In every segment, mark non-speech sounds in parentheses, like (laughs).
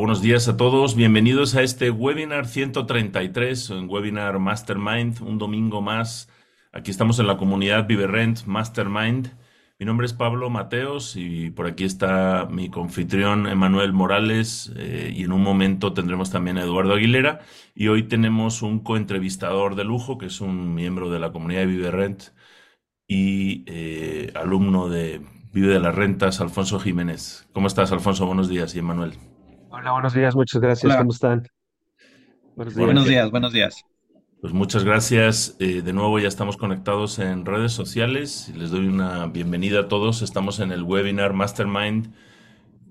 buenos días a todos. Bienvenidos a este webinar 133, en webinar Mastermind, un domingo más. Aquí estamos en la comunidad Viverrent Mastermind. Mi nombre es Pablo Mateos y por aquí está mi confitrión Emanuel Morales eh, y en un momento tendremos también a Eduardo Aguilera y hoy tenemos un coentrevistador de lujo que es un miembro de la comunidad de Viverrent y eh, alumno de Vive de las Rentas, Alfonso Jiménez. ¿Cómo estás, Alfonso? Buenos días y Emanuel. Hola, buenos días, muchas gracias. ¿Cómo están? Buenos días. Buenos días, buenos días. Pues muchas gracias. Eh, de nuevo ya estamos conectados en redes sociales. Les doy una bienvenida a todos. Estamos en el webinar Mastermind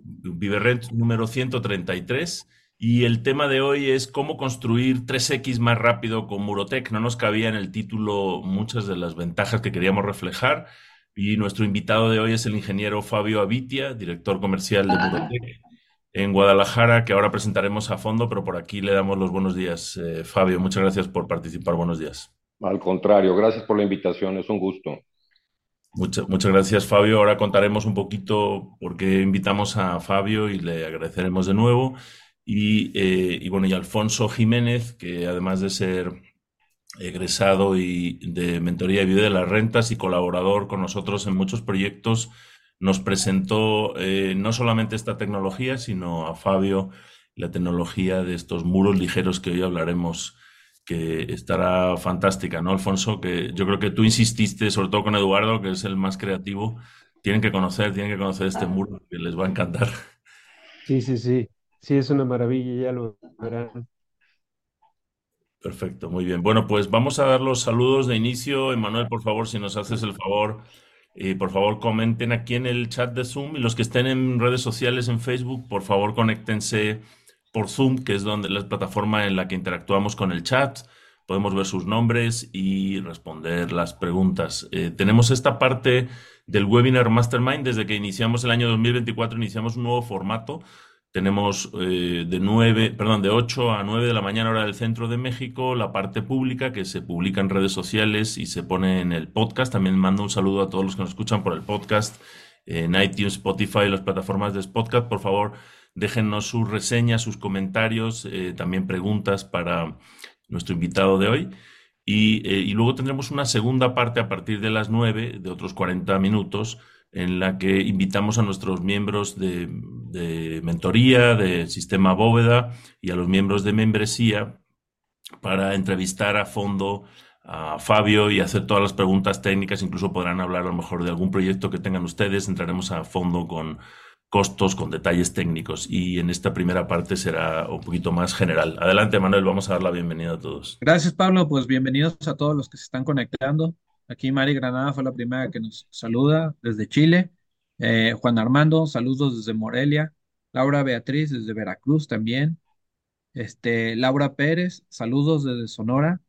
Viverrent número 133 y el tema de hoy es cómo construir 3X más rápido con Murotec. No nos cabía en el título muchas de las ventajas que queríamos reflejar. Y nuestro invitado de hoy es el ingeniero Fabio Avitia, director comercial de Murotec en Guadalajara, que ahora presentaremos a fondo, pero por aquí le damos los buenos días. Eh, Fabio, muchas gracias por participar. Buenos días. Al contrario, gracias por la invitación, es un gusto. muchas muchas gracias, Fabio. Ahora contaremos un poquito por qué invitamos a Fabio y le agradeceremos de nuevo. Y, eh, y bueno, y Alfonso Jiménez, que además de ser egresado y de mentoría de vida de las rentas y colaborador con nosotros en muchos proyectos, nos presentó eh, no solamente esta tecnología, sino a Fabio la tecnología de estos muros ligeros que hoy hablaremos, que estará fantástica, ¿no, Alfonso? Que yo creo que tú insististe, sobre todo con Eduardo, que es el más creativo, tienen que conocer, tienen que conocer este muro, que les va a encantar. Sí, sí, sí, sí, es una maravilla, ya lo verán. Perfecto, muy bien. Bueno, pues vamos a dar los saludos de inicio. Emanuel, por favor, si nos haces el favor, eh, por favor, comenten aquí en el chat de Zoom y los que estén en redes sociales, en Facebook, por favor, conéctense por Zoom, que es donde la plataforma en la que interactuamos con el chat. Podemos ver sus nombres y responder las preguntas. Eh, tenemos esta parte del webinar Mastermind. Desde que iniciamos el año 2024, iniciamos un nuevo formato tenemos eh, de 9, perdón, de 8 a 9 de la mañana hora del centro de México la parte pública que se publica en redes sociales y se pone en el podcast. También mando un saludo a todos los que nos escuchan por el podcast en iTunes, Spotify, las plataformas de podcast. Por favor, déjennos sus reseñas, sus comentarios, eh, también preguntas para nuestro invitado de hoy. Y, eh, y luego tendremos una segunda parte a partir de las 9, de otros 40 minutos, en la que invitamos a nuestros miembros de, mentoría, del sistema bóveda y a los miembros de membresía para entrevistar a fondo a Fabio y hacer todas las preguntas técnicas. Incluso podrán hablar a lo mejor de algún proyecto que tengan ustedes. Entraremos a fondo con costos, con detalles técnicos. Y en esta primera parte será un poquito más general. Adelante, Manuel, vamos a dar la bienvenida a todos. Gracias, Pablo. Pues bienvenidos a todos los que se están conectando. Aquí Mari Granada fue la primera que nos saluda desde Chile. Eh, Juan Armando, saludos desde Morelia. Laura Beatriz desde Veracruz también. Este, Laura Pérez, saludos desde Sonora.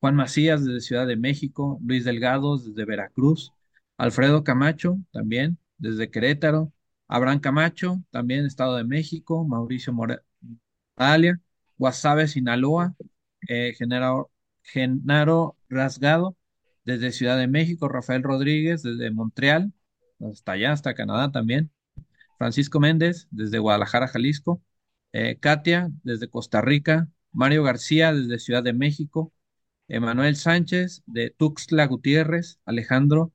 Juan Macías desde Ciudad de México. Luis Delgado desde Veracruz. Alfredo Camacho también desde Querétaro. Abraham Camacho, también Estado de México. Mauricio Moralia. Guasave, Sinaloa. Eh, Genaro, Genaro Rasgado desde Ciudad de México, Rafael Rodríguez, desde Montreal, hasta allá, hasta Canadá también, Francisco Méndez, desde Guadalajara, Jalisco, eh, Katia, desde Costa Rica, Mario García, desde Ciudad de México, Emanuel Sánchez, de Tuxtla Gutiérrez, Alejandro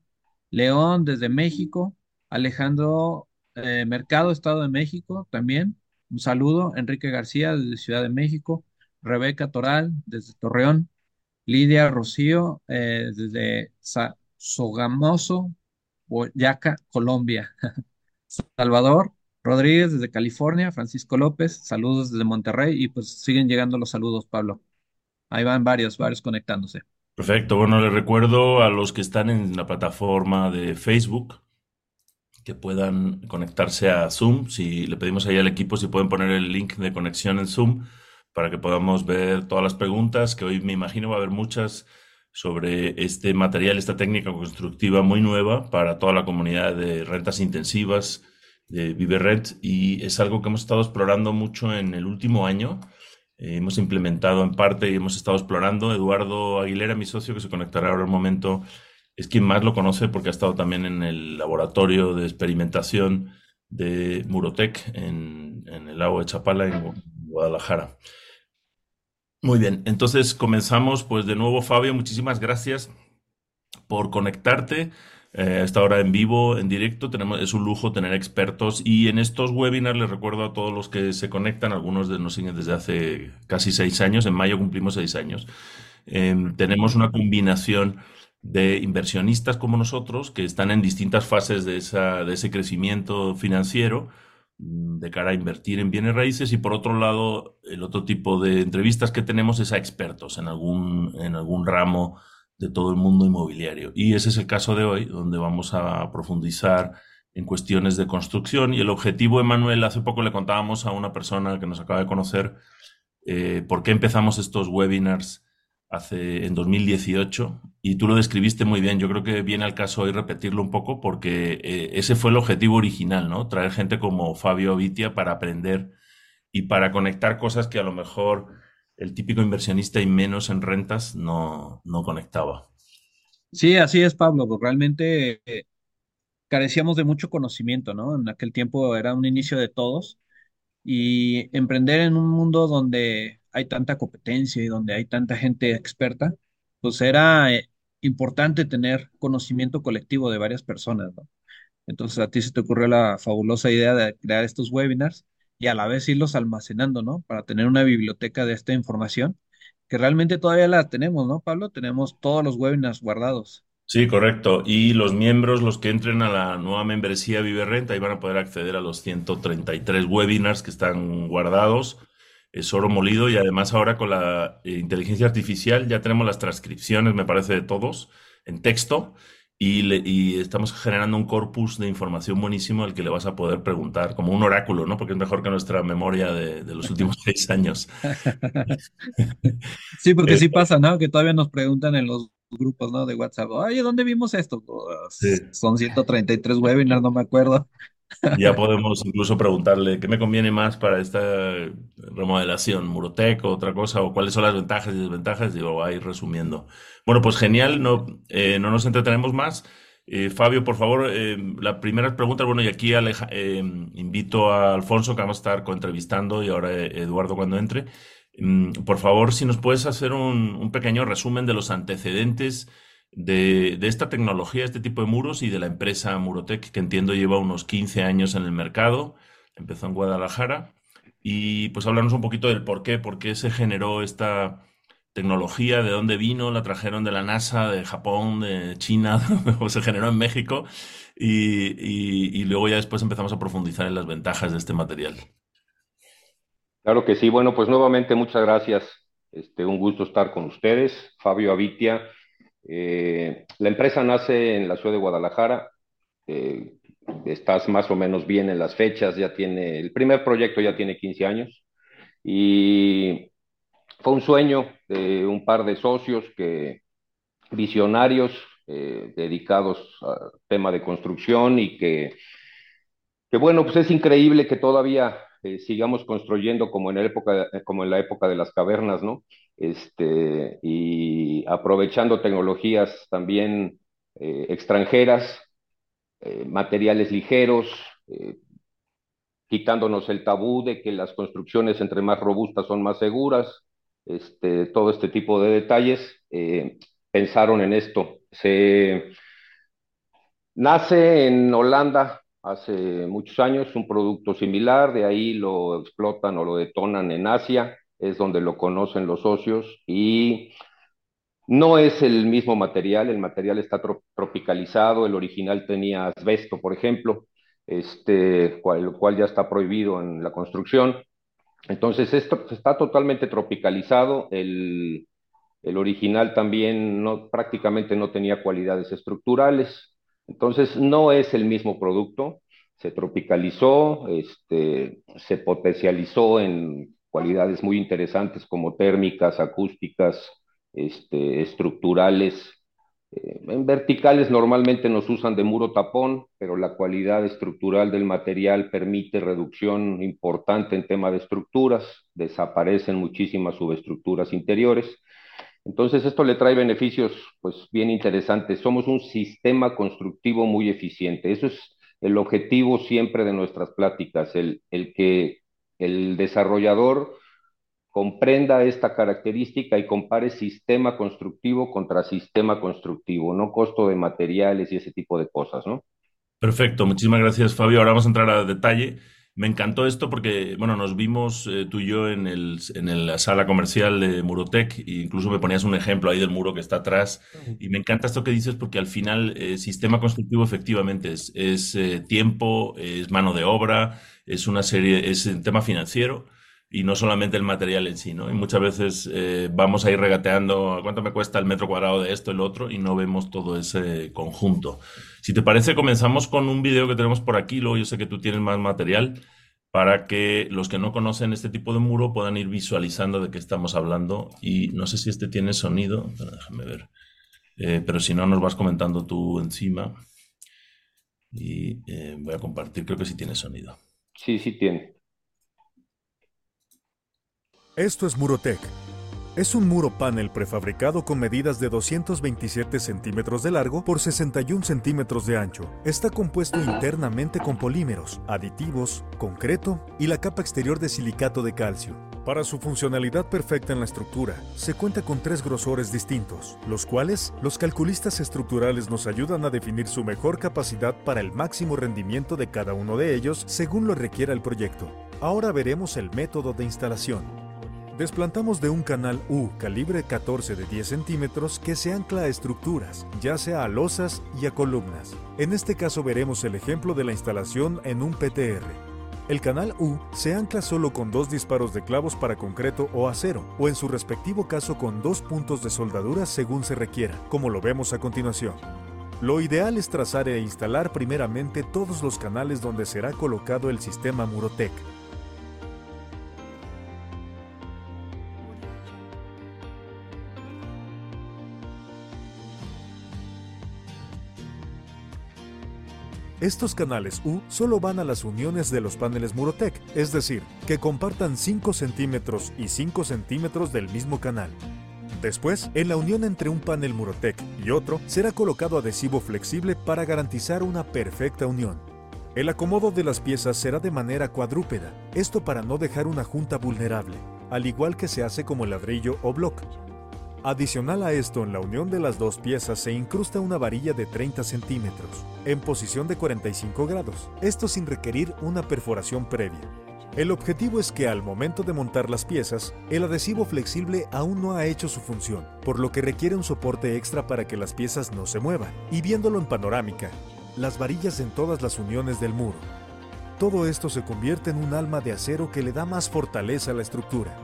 León, desde México, Alejandro eh, Mercado, Estado de México, también, un saludo, Enrique García, desde Ciudad de México, Rebeca Toral, desde Torreón, Lidia Rocío, eh, desde Sogamoso, Boyaca, Colombia. (laughs) Salvador Rodríguez, desde California. Francisco López, saludos desde Monterrey. Y pues siguen llegando los saludos, Pablo. Ahí van varios, varios conectándose. Perfecto. Bueno, les recuerdo a los que están en la plataforma de Facebook que puedan conectarse a Zoom. Si le pedimos ahí al equipo si pueden poner el link de conexión en Zoom para que podamos ver todas las preguntas, que hoy me imagino va a haber muchas sobre este material, esta técnica constructiva muy nueva para toda la comunidad de rentas intensivas de ViveRent y es algo que hemos estado explorando mucho en el último año. Eh, hemos implementado en parte y hemos estado explorando. Eduardo Aguilera, mi socio, que se conectará ahora un momento, es quien más lo conoce porque ha estado también en el laboratorio de experimentación de Murotec en, en el lago de Chapala, en Guadalajara. Muy bien, entonces comenzamos, pues de nuevo, Fabio, muchísimas gracias por conectarte. Eh, a esta hora en vivo, en directo, tenemos, es un lujo tener expertos y en estos webinars les recuerdo a todos los que se conectan, algunos de nos siguen desde hace casi seis años, en mayo cumplimos seis años. Em, tenemos una combinación de inversionistas como nosotros que están en distintas fases de, esa, de ese crecimiento financiero de cara a invertir en bienes raíces y por otro lado el otro tipo de entrevistas que tenemos es a expertos en algún, en algún ramo de todo el mundo inmobiliario. Y ese es el caso de hoy, donde vamos a profundizar en cuestiones de construcción. Y el objetivo, Emanuel, hace poco le contábamos a una persona que nos acaba de conocer eh, por qué empezamos estos webinars hace en 2018 y tú lo describiste muy bien. Yo creo que viene al caso hoy repetirlo un poco porque eh, ese fue el objetivo original, ¿no? Traer gente como Fabio Vitia para aprender y para conectar cosas que a lo mejor el típico inversionista y menos en rentas no, no conectaba. Sí, así es, Pablo, porque realmente eh, carecíamos de mucho conocimiento, ¿no? En aquel tiempo era un inicio de todos y emprender en un mundo donde hay tanta competencia y donde hay tanta gente experta, pues era eh, importante tener conocimiento colectivo de varias personas, ¿no? Entonces a ti se te ocurrió la fabulosa idea de crear estos webinars y a la vez irlos almacenando, ¿no? Para tener una biblioteca de esta información, que realmente todavía la tenemos, ¿no, Pablo? Tenemos todos los webinars guardados. Sí, correcto. Y los miembros, los que entren a la nueva membresía Vive Renta, ahí van a poder acceder a los 133 webinars que están guardados. Es oro molido y además ahora con la eh, inteligencia artificial ya tenemos las transcripciones, me parece, de todos en texto y, estamos generando un corpus de información buenísimo al que le vas a poder preguntar, como un oráculo, ¿no? Porque es mejor que nuestra memoria de, los últimos (laughs) seis años. (laughs) sí, porque sí pasa, ¿no? Que todavía nos preguntan en los grupos, ¿no? De WhatsApp, oye, ¿dónde vimos esto? Pues, son 133 webinars, no me acuerdo. Ya podemos incluso preguntarle qué me conviene más para esta remodelación, Murotec o otra cosa, o cuáles son las ventajas y desventajas, digo, ahí resumiendo. Bueno, pues genial, no, eh, no nos entretenemos más. Eh, Fabio, por favor, eh, la primera pregunta, bueno, y aquí invito a Alfonso, que vamos a estar coentrevistando, y ahora Eduardo cuando entre. Mm, por favor, si nos puedes hacer un pequeño resumen de los antecedentes de, esta tecnología, este tipo de muros y de la empresa Murotec, que entiendo lleva unos 15 años en el mercado, empezó en Guadalajara, y pues hablarnos un poquito del por qué, por qué se generó esta tecnología, de dónde vino, la trajeron de la NASA, de Japón, de China, (laughs) se generó en México, y, y luego ya después empezamos a profundizar en las ventajas de este material. Claro que sí, bueno, pues nuevamente muchas gracias. Este, un gusto estar con ustedes. Fabio Avitia, eh, la empresa nace en la ciudad de Guadalajara. Eh, estás más o menos bien en las fechas, ya tiene, el primer proyecto ya tiene 15 años y fue un sueño de un par de socios que visionarios eh, dedicados al tema de construcción y que, que bueno, pues es increíble que todavía sigamos construyendo como en, la época, como en la época de las cavernas, ¿no? este, y aprovechando tecnologías también eh, extranjeras, eh, materiales ligeros, eh, quitándonos el tabú de que las construcciones entre más robustas son más seguras, este, todo este tipo de detalles, pensaron en esto. Se nace en Holanda hace muchos años un producto similar, de ahí lo explotan o lo detonan en Asia, es donde lo conocen los socios y no es el mismo material, el material está tropicalizado, el original tenía asbesto, por ejemplo, este, cual, cual ya está prohibido en la construcción. Entonces, esto está totalmente tropicalizado, el, el original también no, prácticamente no tenía cualidades estructurales, entonces no es el mismo producto, se tropicalizó, este, se potencializó en cualidades muy interesantes como térmicas, acústicas, este, estructurales. Eh, en verticales normalmente nos usan de muro tapón, pero la cualidad estructural del material permite reducción importante en tema de estructuras, desaparecen muchísimas subestructuras interiores. Entonces esto le trae beneficios pues bien interesantes. Somos un sistema constructivo muy eficiente. Eso es el objetivo siempre de nuestras pláticas, el, que el desarrollador comprenda esta característica y compare sistema constructivo contra sistema constructivo, no costo de materiales y ese tipo de cosas, ¿no? Perfecto, muchísimas gracias Fabio. Ahora vamos a entrar a detalle. Me encantó esto porque, bueno, nos vimos eh, tú y yo en, el, en la sala comercial de Murotec e incluso me ponías un ejemplo ahí del muro que está atrás y me encanta esto que dices porque al final eh, sistema constructivo efectivamente es, es eh, tiempo, es mano de obra, es una serie, es un tema financiero y no solamente el material en sí, ¿no? Y muchas veces vamos a ir regateando cuánto me cuesta el metro cuadrado de esto, el otro y no vemos todo ese conjunto. Si te parece, comenzamos con un video que tenemos por aquí, luego yo sé que tú tienes más material para que los que no conocen este tipo de muro puedan ir visualizando de qué estamos hablando. Y no sé si este tiene sonido, déjame ver. Eh, pero si no, nos vas comentando tú encima. Y eh, voy a compartir, creo que sí tiene sonido. Sí, sí tiene. Esto es Murotec es un muro panel prefabricado con medidas de 227 centímetros de largo por 61 centímetros de ancho. Está compuesto internamente con polímeros, aditivos, concreto y la capa exterior de silicato de calcio. Para su funcionalidad perfecta en la estructura, se cuenta con tres grosores distintos, los cuales los calculistas estructurales nos ayudan a definir su mejor capacidad para el máximo rendimiento de cada uno de ellos según lo requiera el proyecto. Ahora veremos el método de instalación. Desplantamos de un canal U calibre 14 de 10 centímetros que se ancla a estructuras, ya sea a losas y a columnas. En este caso veremos el ejemplo de la instalación en un PTR. El canal U se ancla solo con dos disparos de clavos para concreto o acero, o en su respectivo caso con dos puntos de soldadura según se requiera, como lo vemos a continuación. Lo ideal es trazar e instalar primeramente todos los canales donde será colocado el sistema Murotec, Estos canales U solo van a las uniones de los paneles Murotec, es decir, que compartan 5 centímetros y 5 centímetros del mismo canal. Después, en la unión entre un panel Murotec y otro, será colocado adhesivo flexible para garantizar una perfecta unión. El acomodo de las piezas será de manera cuadrúpeda, esto para no dejar una junta vulnerable, al igual que se hace como el ladrillo o block. Adicional a esto, en la unión de las dos piezas se incrusta una varilla de 30 centímetros, en posición de 45 grados, esto sin requerir una perforación previa. El objetivo es que al momento de montar las piezas, el adhesivo flexible aún no ha hecho su función, por lo que requiere un soporte extra para que las piezas no se muevan. Y viéndolo en panorámica, las varillas en todas las uniones del muro. Todo esto se convierte en un alma de acero que le da más fortaleza a la estructura.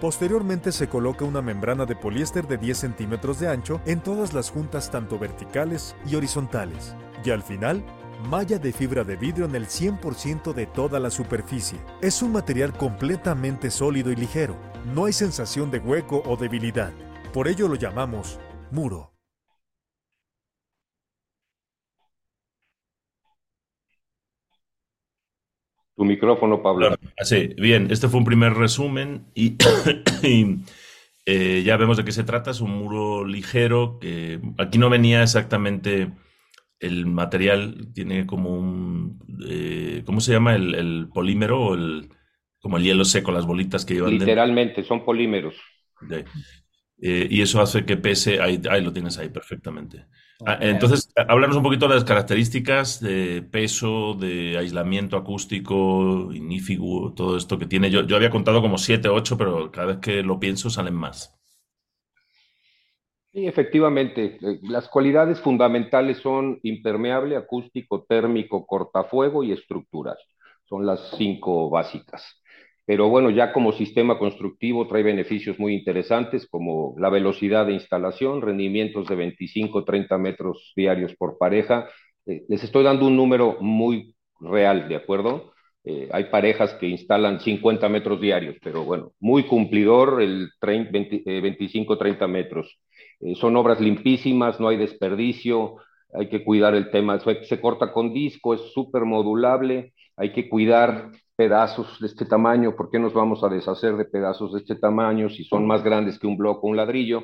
Posteriormente se coloca una membrana de poliéster de 10 centímetros de ancho en todas las juntas tanto verticales y horizontales. Y al final, malla de fibra de vidrio en el 100% de toda la superficie. Es un material completamente sólido y ligero. No hay sensación de hueco o debilidad. Por ello lo llamamos muro. Tu micrófono, Pablo. sí, bien, este fue un primer resumen (coughs) y, eh, ya vemos de qué se trata. Es un muro ligero que aquí no venía exactamente el material, tiene como un, eh, ¿cómo se llama? El, polímero o el, como el hielo seco, las bolitas que llevan. Literalmente, son polímeros. Eh, y eso hace que pese, ahí, ahí lo tienes ahí perfectamente. Ah, entonces, háblanos un poquito de las características de peso, de aislamiento acústico, ignífugo, todo esto que tiene. Yo, yo había contado como 7, 8, pero cada vez que lo pienso salen más. Sí, efectivamente. Eh, las cualidades fundamentales son impermeable, acústico, térmico, cortafuego y estructuras. Son las cinco básicas pero bueno, ya como sistema constructivo trae beneficios muy interesantes como la velocidad de instalación, rendimientos de 25, 30 metros diarios por pareja. Eh, les estoy dando un número muy real, ¿de acuerdo? Eh, hay parejas que instalan 50 metros diarios, pero bueno, muy cumplidor el 25, 30 eh, metros. son obras limpísimas, no hay desperdicio, hay que cuidar el tema, se corta con disco, es súper modulable, hay que cuidar pedazos de este tamaño, ¿por qué nos vamos a deshacer de pedazos de este tamaño si son más grandes que un bloque o un ladrillo?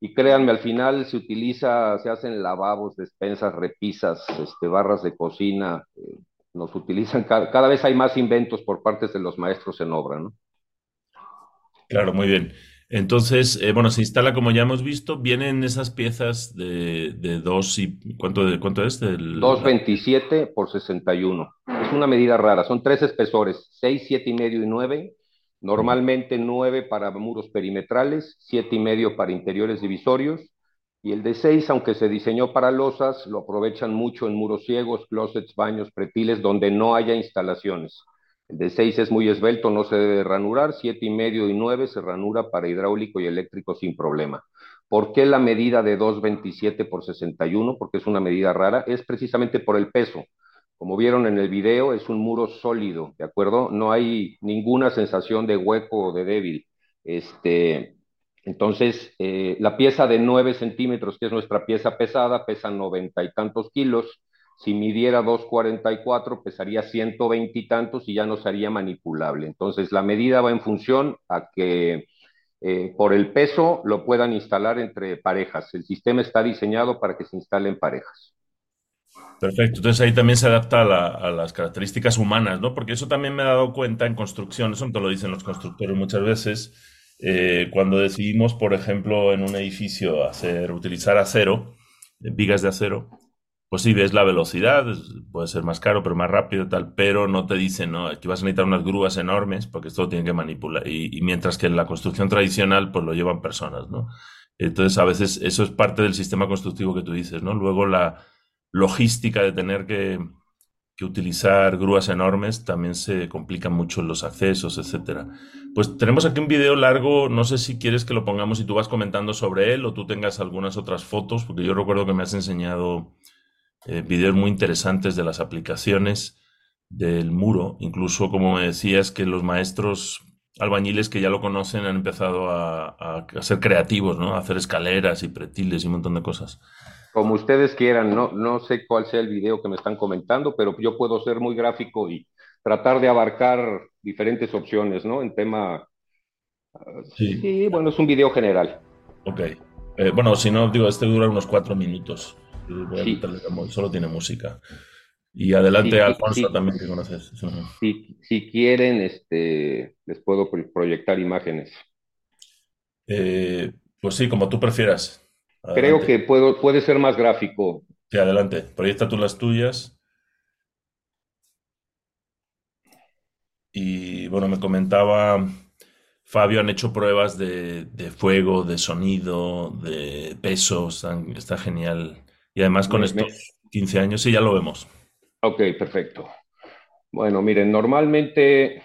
Y créanme, al final se utiliza, se hacen lavabos, despensas, repisas, este, barras de cocina, eh, nos utilizan, cada, cada, vez hay más inventos por parte de los maestros en obra, ¿no? Claro, muy bien. Entonces, eh, bueno, se instala como ya hemos visto, vienen esas piezas de, de dos y ¿cuánto, de, cuánto es? Del, 227 por 61. Es una medida rara, son tres espesores, 6, 7 y medio y 9. Normalmente 9 para muros perimetrales, 7 y medio para interiores divisorios. Y el de 6, aunque se diseñó para losas, lo aprovechan mucho en muros ciegos, closets, baños, pretiles, donde no haya instalaciones. El de 6 es muy esbelto, no se debe ranurar, siete y medio y 9 se ranura para hidráulico y eléctrico sin problema. ¿Por qué la medida de 227 por 61? Porque es una medida rara, es precisamente por el peso. Como vieron en el video, es un muro sólido, ¿de acuerdo? No hay ninguna sensación de hueco o de débil. Este, entonces, eh, la pieza de 9 centímetros, que es nuestra pieza pesada, pesa noventa y tantos kilos si midiera 244, pesaría 120 y tantos y ya no sería manipulable. Entonces, la medida va en función a que eh, por el peso lo puedan instalar entre parejas. El sistema está diseñado para que se instalen parejas. Perfecto. Entonces ahí también se adapta a, las características humanas, ¿no? Porque eso también me he dado cuenta en construcción, eso te lo dicen los constructores muchas veces, eh, cuando decidimos, por ejemplo, en un edificio hacer, utilizar acero, vigas de acero, pues sí, ves la velocidad, puede ser más caro, pero más rápido, tal, pero no te dicen, ¿no? Que vas a necesitar unas grúas enormes porque esto tiene que manipular. Y, mientras que en la construcción tradicional, pues lo llevan personas, ¿no? Entonces, a veces eso es parte del sistema constructivo que tú dices, ¿no? Luego la logística de tener que, que utilizar grúas enormes también se complican mucho los accesos, etcétera. Pues tenemos aquí un video largo, no sé si quieres que lo pongamos y tú vas comentando sobre él o tú tengas algunas otras fotos, porque yo recuerdo que me has enseñado eh, videos muy interesantes de las aplicaciones del muro, incluso como me decías que los maestros albañiles que ya lo conocen han empezado a, ser creativos, ¿no? A hacer escaleras y pretiles y un montón de cosas. Como ustedes quieran, no, no sé cuál sea el video que me están comentando, pero yo puedo ser muy gráfico y tratar de abarcar diferentes opciones, ¿no? En tema... Sí, bueno, es un video general. Ok. Eh, bueno, si no, digo, este dura unos cuatro minutos solo tiene música. Y adelante, Alfonso, también que conoces. Si, si quieren, este, les puedo proyectar imágenes. Eh, pues sí, como tú prefieras. Creo que puedo, puede ser más gráfico. Sí, adelante. Proyecta tú las tuyas. Y bueno, me comentaba Fabio, han hecho pruebas de, de fuego, de sonido, de pesos. Está genial. Y además con estos 15 años, sí, ya lo vemos. Ok, perfecto. Bueno, miren, normalmente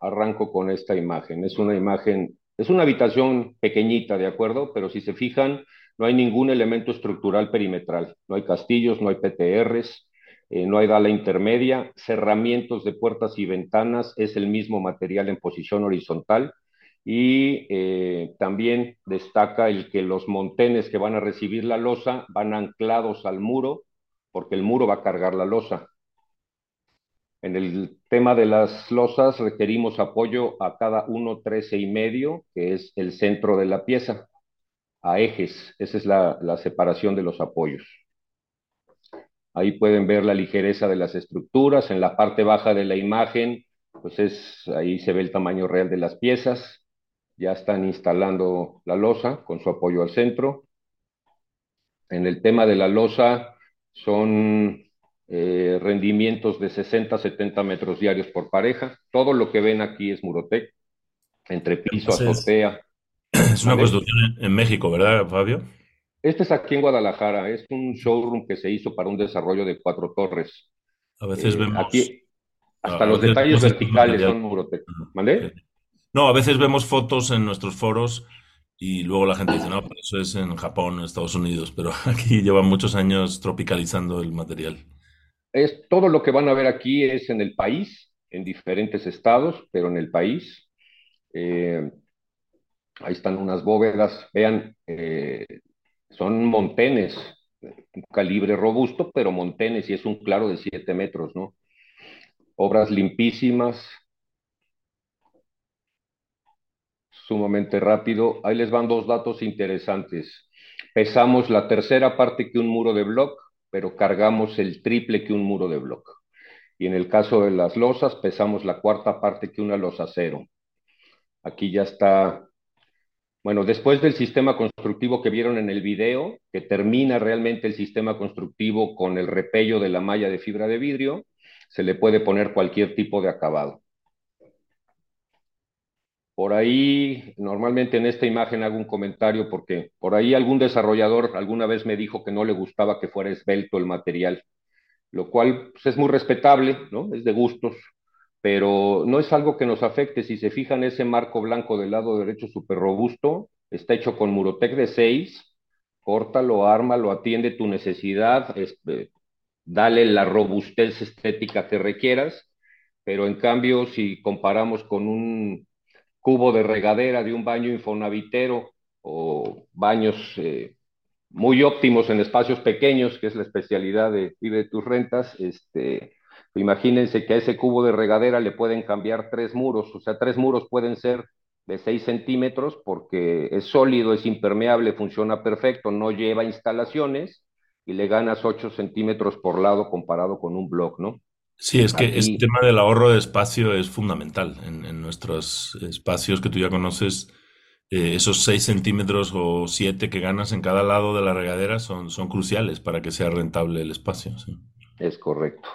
arranco con esta imagen. Es una imagen, es una habitación pequeñita, ¿de acuerdo? Pero si se fijan, no hay ningún elemento estructural perimetral. No hay castillos, no hay PTRs, eh, no hay dala intermedia, cerramientos de puertas y ventanas, es el mismo material en posición horizontal y eh, también destaca el que los montenes que van a recibir la losa van anclados al muro porque el muro va a cargar la losa. En el tema de las losas requerimos apoyo a cada uno trece y medio, que es el centro de la pieza, a ejes. Esa es la, la separación de los apoyos. Ahí pueden ver la ligereza de las estructuras. En la parte baja de la imagen, pues es, ahí se ve el tamaño real de las piezas ya están instalando la losa con su apoyo al centro. En el tema de la losa son eh, rendimientos de 60 70 metros diarios por pareja. Todo lo que ven aquí es Murotec, entre piso, azotea. Es una construcción en México, ¿verdad, Fabio? Este es aquí en Guadalajara, es un showroom que se hizo para un desarrollo de cuatro torres. A veces eh, vemos. Aquí, hasta los detalles verticales son Murotec. ¿Vale? No, a veces vemos fotos en nuestros foros y luego la gente dice, no, pero eso es en Japón, en Estados Unidos, pero (laughs) aquí llevan muchos años tropicalizando el material. Es, todo lo que van a ver aquí es en el país, en diferentes estados, pero en el país. Eh, ahí están unas bóvedas, vean, eh, son montenes, calibre robusto, pero montenes, y es un claro de 7 metros, ¿no? Obras limpísimas, sumamente rápido. Ahí les van dos datos interesantes. Pesamos la tercera parte que un muro de block, pero cargamos el triple que un muro de block. y en el caso de las losas pesamos la cuarta parte que una losa cero. Aquí ya está, bueno, después del sistema constructivo que vieron en el video, que termina realmente el sistema constructivo con el repello de la malla de fibra de vidrio, se le puede poner cualquier tipo de acabado. Por ahí, normalmente en esta imagen hago un comentario porque por ahí algún desarrollador alguna vez me dijo que no le gustaba que fuera esbelto el material, lo cual pues, es muy respetable, ¿no? Es de gustos, pero no es algo que nos afecte. Si se fijan, ese marco blanco del lado derecho súper robusto, está hecho con Murotec de 6, córtalo, ármalo, atiende tu necesidad, este, dale la robustez estética que requieras, pero en cambio, si comparamos con un cubo de regadera de un baño infonavitero o baños eh, muy óptimos en espacios pequeños, que es la especialidad de Vive tus rentas, este, imagínense que a ese cubo de regadera le pueden cambiar tres muros, o sea, tres muros pueden ser de 6 centímetros porque es sólido, es impermeable, funciona perfecto, no lleva instalaciones y le ganas 8 centímetros por lado comparado con un block, ¿no? Sí, es que este tema del ahorro de espacio es fundamental en, nuestros espacios que tú ya conoces. Eh, esos 6 centímetros o 7 que ganas en cada lado de la regadera son, son cruciales para que sea rentable el espacio. Es correcto.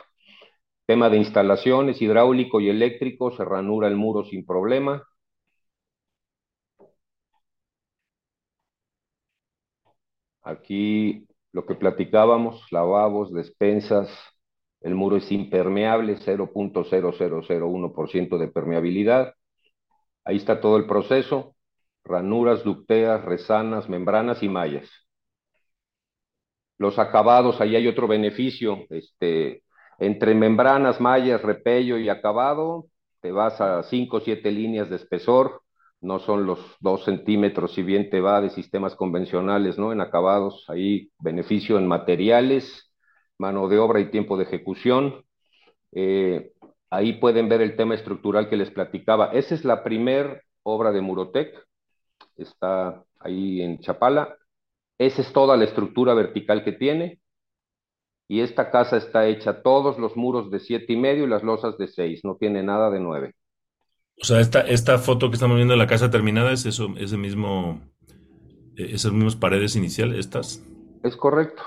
Tema de instalaciones, hidráulico y eléctrico, se ranura el muro sin problema. Aquí lo que platicábamos, lavabos, despensas, el muro es impermeable, 0.0001% de permeabilidad. Ahí está todo el proceso, ranuras, ducteas, resanas, membranas y mallas. Los acabados, ahí hay otro beneficio, este, entre membranas, mallas, repello y acabado, te vas a 5 o 7 líneas de espesor, no son los 2 centímetros, si bien te va de sistemas convencionales, ¿no? En acabados, ahí beneficio en materiales, mano de obra y tiempo de ejecución. Eh, ahí pueden ver el tema estructural que les platicaba. Esa es la primer obra de Murotec, está ahí en Chapala. Esa es toda la estructura vertical que tiene. Y esta casa está hecha todos los muros de siete y medio y las losas de seis, no tiene nada de nueve. O sea, esta, esta foto que estamos viendo de la casa terminada es eso, ese mismo, eh, esas mismas paredes iniciales, estas. Es correcto.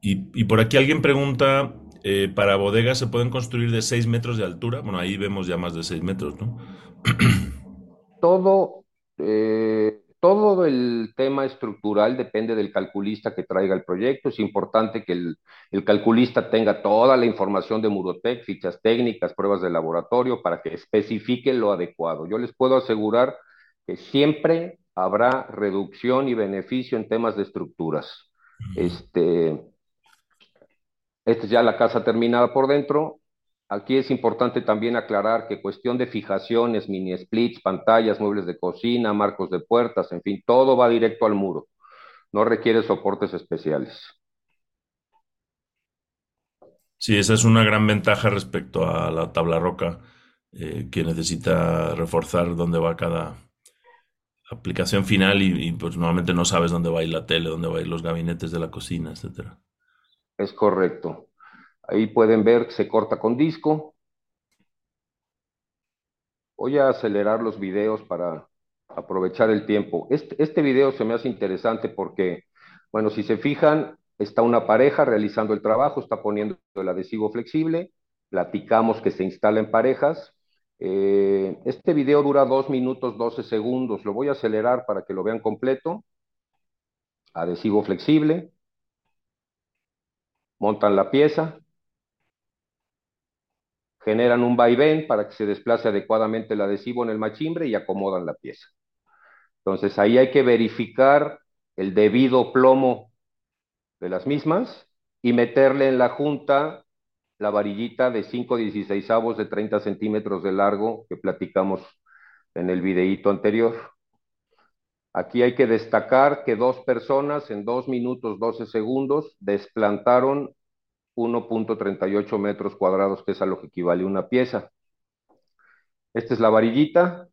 Y, por aquí alguien pregunta, eh, ¿para bodegas se pueden construir de 6 metros de altura? Bueno, ahí vemos ya más de 6 metros, ¿no? (clears throat) todo, eh, todo el tema estructural depende del calculista que traiga el proyecto. Es importante que el, el calculista tenga toda la información de Murotec, fichas técnicas, pruebas de laboratorio, para que especifique lo adecuado. Yo les puedo asegurar que siempre habrá reducción y beneficio en temas de estructuras. Este, esta es ya la casa terminada por dentro. Aquí es importante también aclarar que cuestión de fijaciones, mini splits, pantallas, muebles de cocina, marcos de puertas, en fin, todo va directo al muro. No requiere soportes especiales. Sí, esa es una gran ventaja respecto a la tabla roca, eh, que necesita reforzar dónde va cada aplicación final y, y, pues normalmente no sabes dónde va a ir la tele, dónde va a ir los gabinetes de la cocina, etcétera. Es correcto. Ahí pueden ver que se corta con disco. Voy a acelerar los videos para aprovechar el tiempo. Este, este video se me hace interesante porque, bueno, si se fijan, está una pareja realizando el trabajo, está poniendo el adhesivo flexible, platicamos que se instala en parejas. Eh, este video dura 2 minutos 12 segundos, lo voy a acelerar para que lo vean completo. Adhesivo flexible, montan la pieza, generan un vaivén para que se desplace adecuadamente el adhesivo en el machimbre y acomodan la pieza. Entonces ahí hay que verificar el debido plomo de las mismas y meterle en la junta la varillita de 5 16 avos de 30 centímetros de largo que platicamos en el videíto anterior. Aquí hay que destacar que dos personas en 2 minutos 12 segundos desplantaron 1.38 metros cuadrados, que es a lo que equivale una pieza. Esta es la varillita.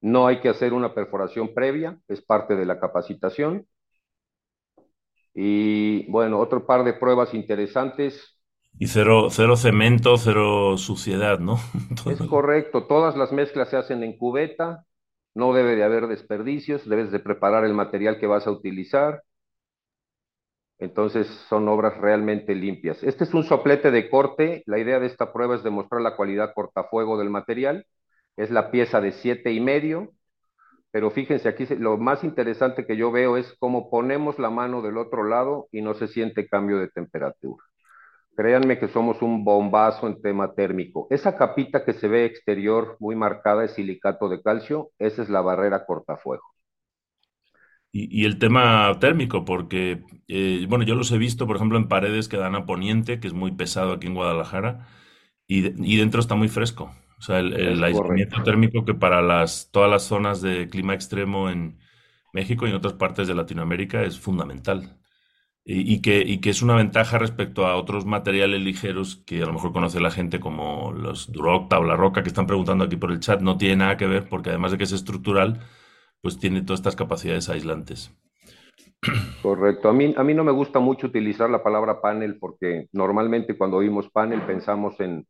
No hay que hacer una perforación previa, es parte de la capacitación. Y bueno, otro par de pruebas interesantes. Y cero, cero cemento, cero suciedad, ¿no? (laughs) Es correcto, todas las mezclas se hacen en cubeta, no debe de haber desperdicios, debes de preparar el material que vas a utilizar. Entonces son obras realmente limpias. Este es un soplete de corte. La idea de esta prueba es demostrar la cualidad cortafuego del material. Es la pieza de siete y medio. Pero fíjense aquí, lo más interesante que yo veo es cómo ponemos la mano del otro lado y no se siente cambio de temperatura. Créanme que somos un bombazo en tema térmico. Esa capita que se ve exterior muy marcada es silicato de calcio. Esa es la barrera cortafuego. Y, el tema térmico, porque, eh, bueno, yo los he visto, por ejemplo, en paredes que dan a poniente, que es muy pesado aquí en Guadalajara, y, dentro está muy fresco. O sea, el, aislamiento térmico que para las, todas las zonas de clima extremo en México y en otras partes de Latinoamérica es fundamental. Y, que, y que es una ventaja respecto a otros materiales ligeros que a lo mejor conoce la gente como los Durocta o la Roca que están preguntando aquí por el chat, no tiene nada que ver porque además de que es estructural, pues tiene todas estas capacidades aislantes. Correcto. A mí, a mí no me gusta mucho utilizar la palabra panel porque normalmente cuando oímos panel pensamos en,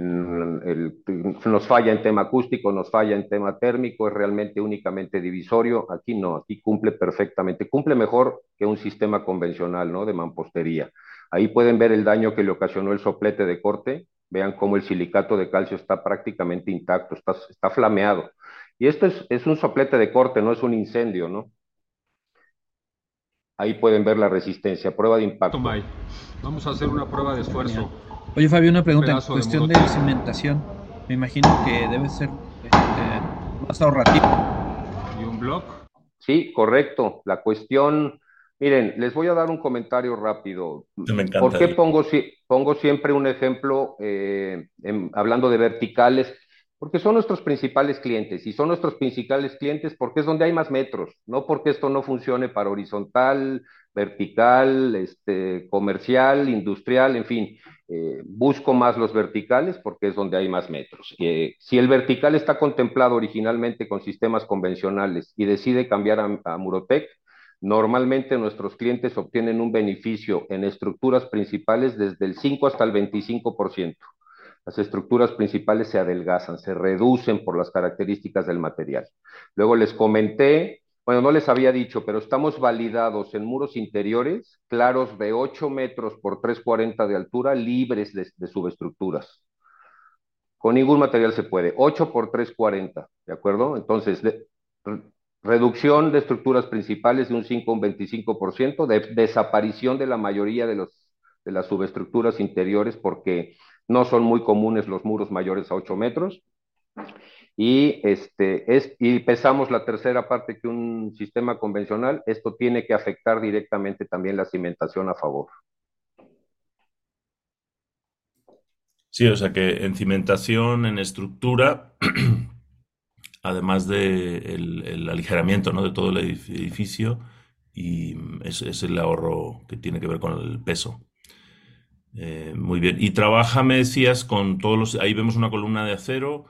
nos falla en tema acústico, nos falla en tema térmico, es realmente únicamente divisorio. Aquí no, aquí cumple perfectamente, cumple mejor que un sistema convencional, ¿no? De mampostería. Ahí pueden ver el daño que le ocasionó el soplete de corte. Vean cómo el silicato de calcio está prácticamente intacto, está, flameado. Y esto es, un soplete de corte, no es un incendio, ¿no? Ahí pueden ver la resistencia, prueba de impacto. Vamos a hacer una prueba de esfuerzo. Oye, Fabio, una pregunta. En cuestión de, cimentación, me imagino que debe ser este, más ahorrativo. ¿Y un blog? Sí, correcto. La cuestión, miren, les voy a dar un comentario rápido. Me encanta. ¿Por qué pongo, pongo siempre un ejemplo eh, hablando de verticales? porque son nuestros principales clientes y son nuestros principales clientes porque es donde hay más metros, no porque esto no funcione para horizontal, vertical, este, comercial, industrial, en fin, eh, busco más los verticales porque es donde hay más metros. Eh, si el vertical está contemplado originalmente con sistemas convencionales y decide cambiar a, a Murotec, normalmente nuestros clientes obtienen un beneficio en estructuras principales desde el 5 hasta el 25% las estructuras principales se adelgazan, se reducen por las características del material. Luego les comenté, bueno, no les había dicho, pero estamos validados en muros interiores claros de 8 metros por 340 de altura, libres de, subestructuras. Con ningún material se puede. 8 por 340, ¿de acuerdo? Entonces, reducción de estructuras principales de un 5 a un 25%, de, desaparición de la mayoría de, de las subestructuras interiores porque no son muy comunes los muros mayores a 8 metros. Y, este, es, y pesamos la tercera parte que un sistema convencional, esto tiene que afectar directamente también la cimentación a favor. Sí, o sea que en cimentación, en estructura, (clears throat) además de el, aligeramiento ¿no? de todo el edificio, y es, es el ahorro que tiene que ver con el peso. Eh, muy bien. Y trabaja, me decías, con todos los... Ahí vemos una columna de acero,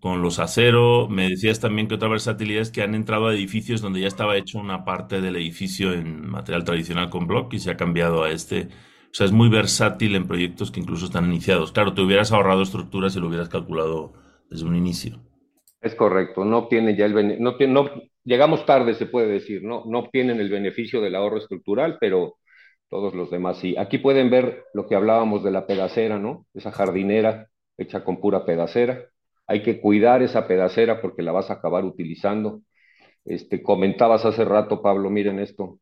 con los acero. Me decías también que otra versatilidad es que han entrado a edificios donde ya estaba hecho una parte del edificio en material tradicional con block y se ha cambiado a este. O sea, es muy versátil en proyectos que incluso están iniciados. Claro, te hubieras ahorrado estructuras si lo hubieras calculado desde un inicio. Es correcto, no obtienen ya el no, no llegamos tarde se puede decir, no no obtienen el beneficio del ahorro estructural, pero todos los demás sí. Aquí pueden ver lo que hablábamos de la pedacera, ¿no? Esa jardinera hecha con pura pedacera. Hay que cuidar esa pedacera porque la vas a acabar utilizando. Este, comentabas hace rato, Pablo, miren esto.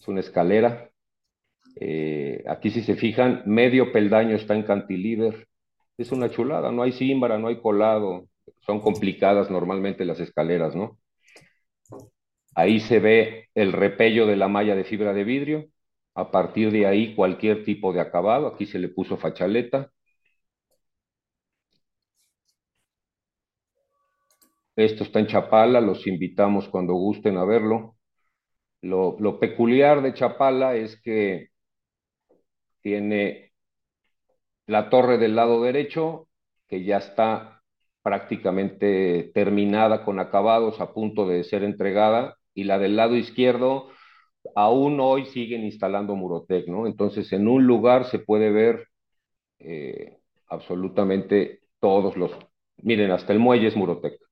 Es una escalera. Eh, aquí si se fijan, medio peldaño está en cantilever. Es una chulada, no hay címbara, no hay colado. Son complicadas normalmente las escaleras, ¿no? Ahí se ve el repello de la malla de fibra de vidrio a partir de ahí, cualquier tipo de acabado. Aquí se le puso fachaleta. Esto está en Chapala, los invitamos cuando gusten a verlo. Lo, peculiar de Chapala es que tiene la torre del lado derecho, que ya está prácticamente terminada con acabados a punto de ser entregada, y la del lado izquierdo aún hoy siguen instalando Murotec, ¿no? Entonces, en un lugar se puede ver eh, absolutamente todos los... Miren, hasta el muelle es Murotec.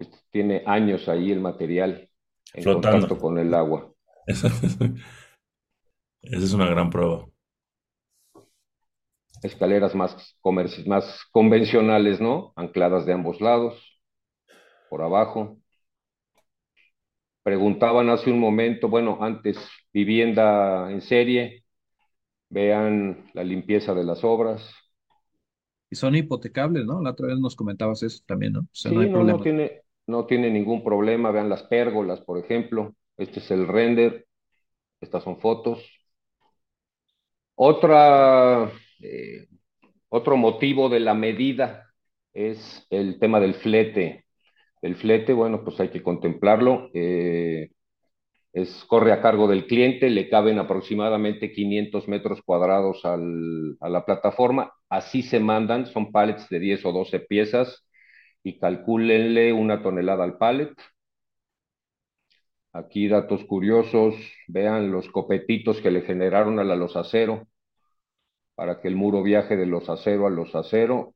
Este, tiene años ahí el material en Flotando. contacto con el agua. (laughs) Esa es una gran prueba. Escaleras más, más convencionales, ¿no? Ancladas de ambos lados, por abajo. Preguntaban hace un momento, bueno, antes, vivienda en serie, vean la limpieza de las obras. Y son hipotecables, ¿no? La otra vez nos comentabas eso también, ¿no? O sea, Sí, no hay no, problema. no tiene, no tiene ningún problema. Vean las pérgolas, por ejemplo. Este es el render. Estas son fotos. Otra, eh, otro motivo de la medida es el tema del flete. El flete, bueno, pues hay que contemplarlo. Eh, es, corre a cargo del cliente, le caben aproximadamente 500 metros cuadrados al- a la plataforma. Así se mandan, son pallets de 10 o 12 piezas y calcúlenle una tonelada al pallet. Aquí datos curiosos, vean los copetitos que le generaron a la losacero para que el muro viaje de losacero a losacero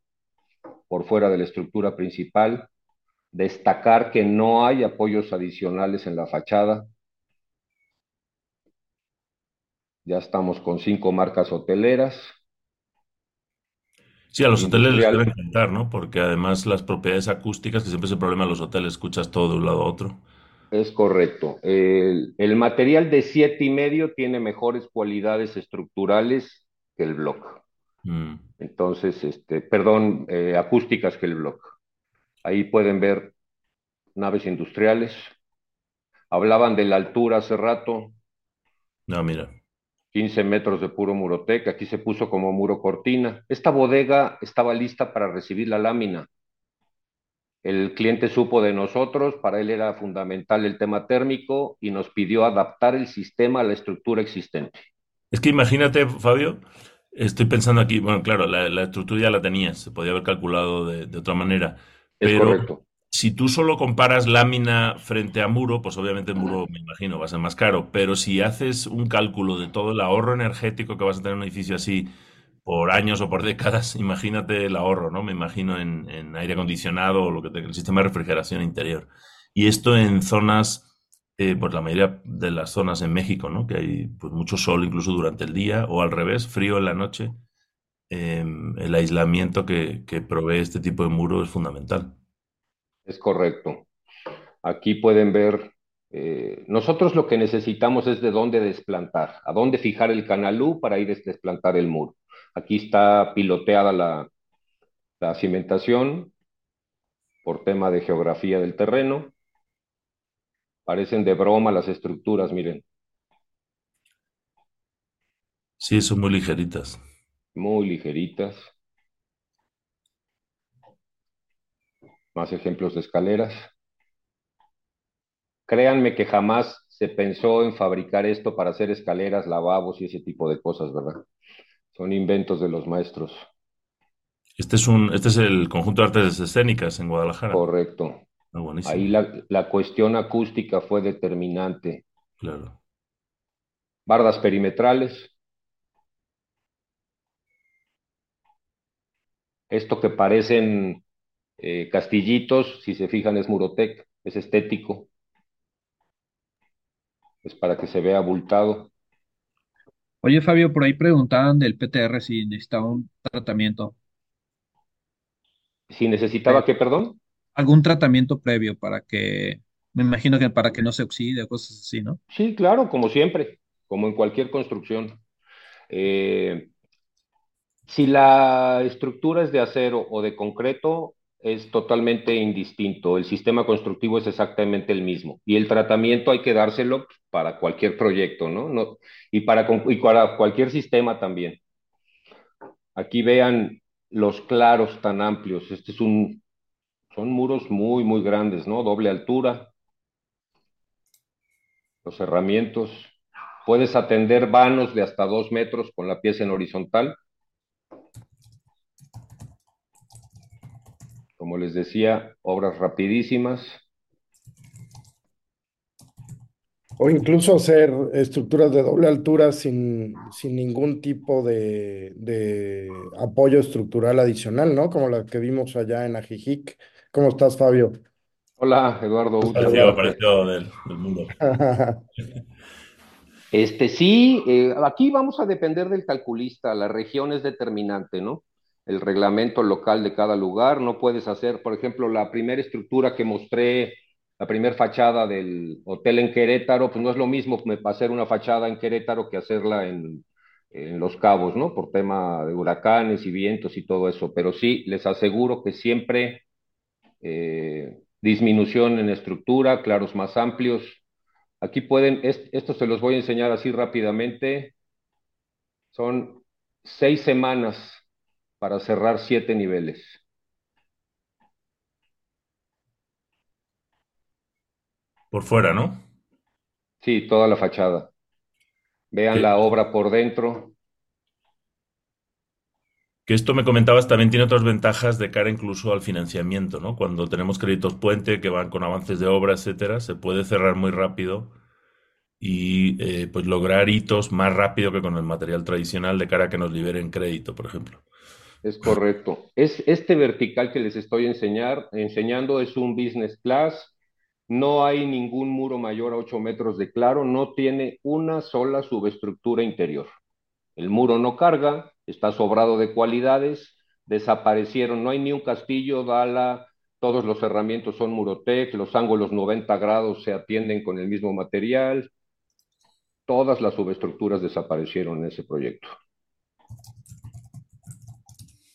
por fuera de la estructura principal. Destacar que no hay apoyos adicionales en la fachada. Ya estamos con cinco marcas hoteleras. Sí, a los hoteles les debe encantar, ¿no? Porque además las propiedades acústicas, que siempre es el problema de los hoteles, escuchas todo de un lado a otro. Es correcto. El, el material de siete y medio tiene mejores cualidades estructurales que el block. Mm. Entonces, este, perdón, eh, acústicas que el block. Ahí pueden ver naves industriales. Hablaban de la altura hace rato, No, mira. 15 metros de puro murotec. Aquí se puso como muro cortina. Esta bodega estaba lista para recibir la lámina. El cliente supo de nosotros, para él era fundamental el tema térmico y nos pidió adaptar el sistema a la estructura existente. Es que imagínate, Fabio, estoy pensando aquí, bueno, claro, la, la estructura ya la tenías, se podía haber calculado de, de otra manera, Es pero correcto. Si tú solo comparas lámina frente a muro, pues obviamente el muro, me imagino, va a ser más caro, pero si haces un cálculo de todo el ahorro energético que vas a tener en un edificio así por años o por décadas, (laughs) imagínate el ahorro, ¿no? Me imagino en, en aire acondicionado o lo que te- el sistema de refrigeración interior. Y esto en zonas, eh, pues la mayoría de las zonas en México, ¿no? Que hay pues mucho sol incluso durante el día o al revés, frío en la noche. Eh, el aislamiento que, que provee este tipo de muro es fundamental. Es correcto. Aquí pueden ver, eh, nosotros lo que necesitamos es de dónde desplantar, a dónde fijar el canalú para ir a desplantar el muro. Aquí está piloteada la, la cimentación por tema de geografía del terreno. Parecen de broma las estructuras, miren, Sí, son muy ligeritas. muy ligeritas. Más ejemplos de escaleras. Créanme que jamás se pensó en fabricar esto para hacer escaleras, lavabos y ese tipo de cosas, ¿verdad? Son inventos de los maestros. Este es un, este es el conjunto de artes escénicas en Guadalajara. Correcto. Ah. Ahí la, la cuestión acústica fue determinante. Claro. Bardas perimetrales. Esto que parecen eh, castillitos, si se fijan, es Murotec, es estético. Es para que se vea abultado. Oye, Fabio, por ahí preguntaban del PTR si necesitaba un tratamiento. Si necesitaba que, perdón, Algún tratamiento previo para que, me imagino que para que no se oxide o cosas así, ¿no? sí, claro, como siempre, como en cualquier construcción. Eh, si la estructura es de acero o de concreto, es totalmente indistinto. El sistema constructivo es exactamente el mismo. Y el tratamiento hay que dárselo para cualquier proyecto, ¿no? No- y, para, y para cualquier sistema también. Aquí vean los claros tan amplios. Este es un, son muros muy, muy grandes, ¿no? Doble altura. Los cerramientos. Puedes atender vanos de hasta dos metros con la pieza en horizontal. Como les decía, obras rapidísimas. O incluso hacer estructuras de doble altura sin, sin ningún tipo de, de apoyo estructural adicional, ¿no? Como la que vimos allá en Ajijic. ¿Cómo estás, Fabio? Hola, Eduardo. saludarte. pareció del, del mundo. Este sí, eh, aquí vamos a depender del calculista, la región es determinante, ¿no? El reglamento local de cada lugar, no puedes hacer, por ejemplo, la primera estructura que mostré, la primera fachada del hotel en Querétaro, pues no es lo mismo hacer una fachada en Querétaro que hacerla en, en Los Cabos, ¿no? Por tema de huracanes y vientos y todo eso, pero sí, les aseguro que siempre eh, disminución en estructura, claros más amplios, Aquí pueden, esto se los voy a enseñar así rápidamente. Son seis semanas para cerrar siete niveles. Por fuera, ¿no? Sí, toda la fachada. Vean la obra por dentro. Que esto me comentabas también tiene otras ventajas de cara incluso al financiamiento, ¿no? Cuando tenemos créditos puente que van con avances de obra, etcétera, se puede cerrar muy rápido y eh, pues lograr hitos más rápido que con el material tradicional de cara a que nos liberen crédito, por ejemplo. Es correcto. Es este vertical que les estoy enseñando es un business class. No hay ningún muro mayor a 8 metros de claro, no tiene una sola subestructura interior. El muro no carga, está sobrado de cualidades, desaparecieron, no hay ni un castillo, Dala, todos los herramientas son Murotec, los ángulos 90 grados se atienden con el mismo material, todas las subestructuras desaparecieron en ese proyecto.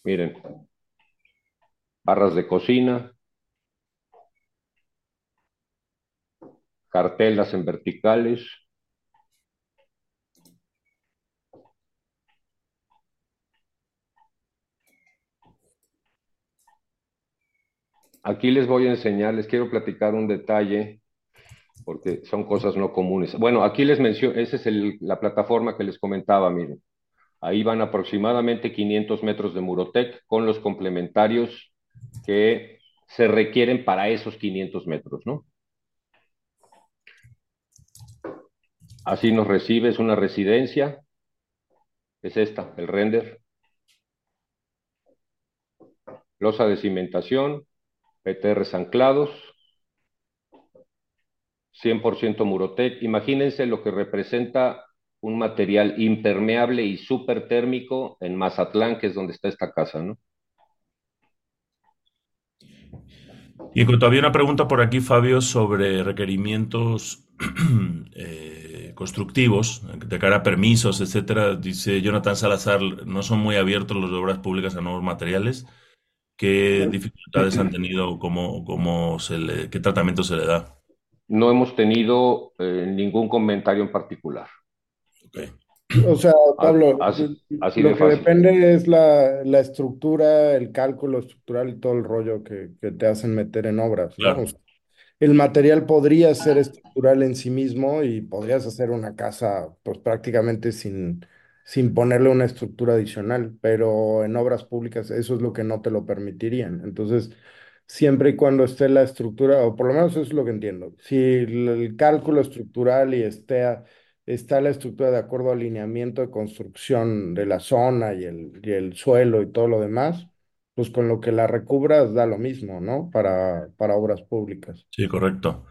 Miren, barras de cocina, cartelas en verticales. Aquí les voy a enseñar, les quiero platicar un detalle, porque son cosas no comunes. Bueno, aquí les menciono, esa es la plataforma que les comentaba, miren. Ahí van aproximadamente 500 metros de Murotec con los complementarios que se requieren para esos 500 metros, ¿no? Así nos recibe, es una residencia. Es esta, el render. Losa de cimentación, PTRs anclados, 100% Murotec. Imagínense lo que representa un material impermeable y súper térmico en Mazatlán, que es donde está esta casa, ¿no? Y en cuanto había una pregunta por aquí, Fabio, sobre requerimientos (clears throat) eh, constructivos, de cara a permisos, etcétera, dice Jonathan Salazar, no son muy abiertos los de obras públicas a nuevos materiales. ¿Qué dificultades han tenido? ¿Cómo, cómo se le, qué tratamiento se le da? No hemos tenido eh, ningún comentario en particular. Ok. O sea, Pablo, Así- así lo de que fácil. depende es la, la estructura, el cálculo estructural y todo el rollo que, que te hacen meter en obras, ¿no? Claro. O sea, el material podría ser estructural en sí mismo y podrías hacer una casa, pues prácticamente sin, sin ponerle una estructura adicional, pero en obras públicas eso es lo que no te lo permitirían. Entonces, siempre y cuando esté la estructura, o por lo menos eso es lo que entiendo, si el, el cálculo estructural y esté a- está la estructura de acuerdo al lineamiento de construcción de la zona y el, y el suelo y todo lo demás, pues con lo que la recubras da lo mismo, ¿no? Para, para obras públicas. Sí, correcto.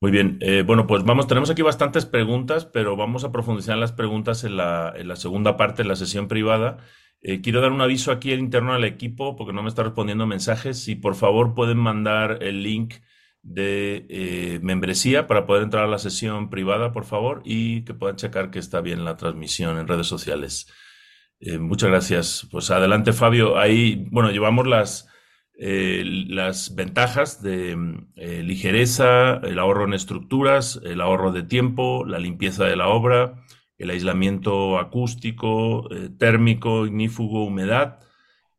Muy bien. Eh, bueno, pues vamos, tenemos aquí bastantes preguntas, pero vamos a profundizar en las preguntas en la, en la segunda parte, en la sesión privada. Eh, quiero dar un aviso aquí interno al equipo porque no me está respondiendo mensajes. Si por favor pueden mandar el link de eh, membresía para poder entrar a la sesión privada, por favor, y que puedan checar que está bien la transmisión en redes sociales. Eh, muchas gracias. Pues adelante, Fabio. Ahí, bueno, llevamos las, eh, las ventajas de ligereza, el ahorro en estructuras, el ahorro de tiempo, la limpieza de la obra, el aislamiento acústico, térmico, ignífugo, humedad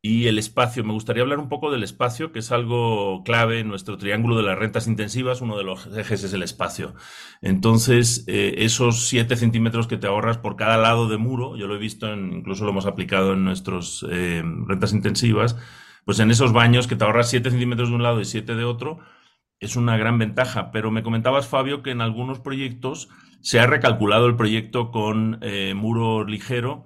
y el espacio. Me gustaría hablar un poco del espacio, que es algo clave en nuestro triángulo de las rentas intensivas. Uno de los ejes es el espacio. Entonces, eh, esos 7 centímetros que te ahorras por cada lado de muro, yo lo he visto, en, incluso lo hemos aplicado en nuestras eh, rentas intensivas, pues en esos baños que te ahorras 7 centímetros de un lado y 7 de otro, es una gran ventaja, pero me comentabas, Fabio, que en algunos proyectos se ha recalculado el proyecto con eh, muro ligero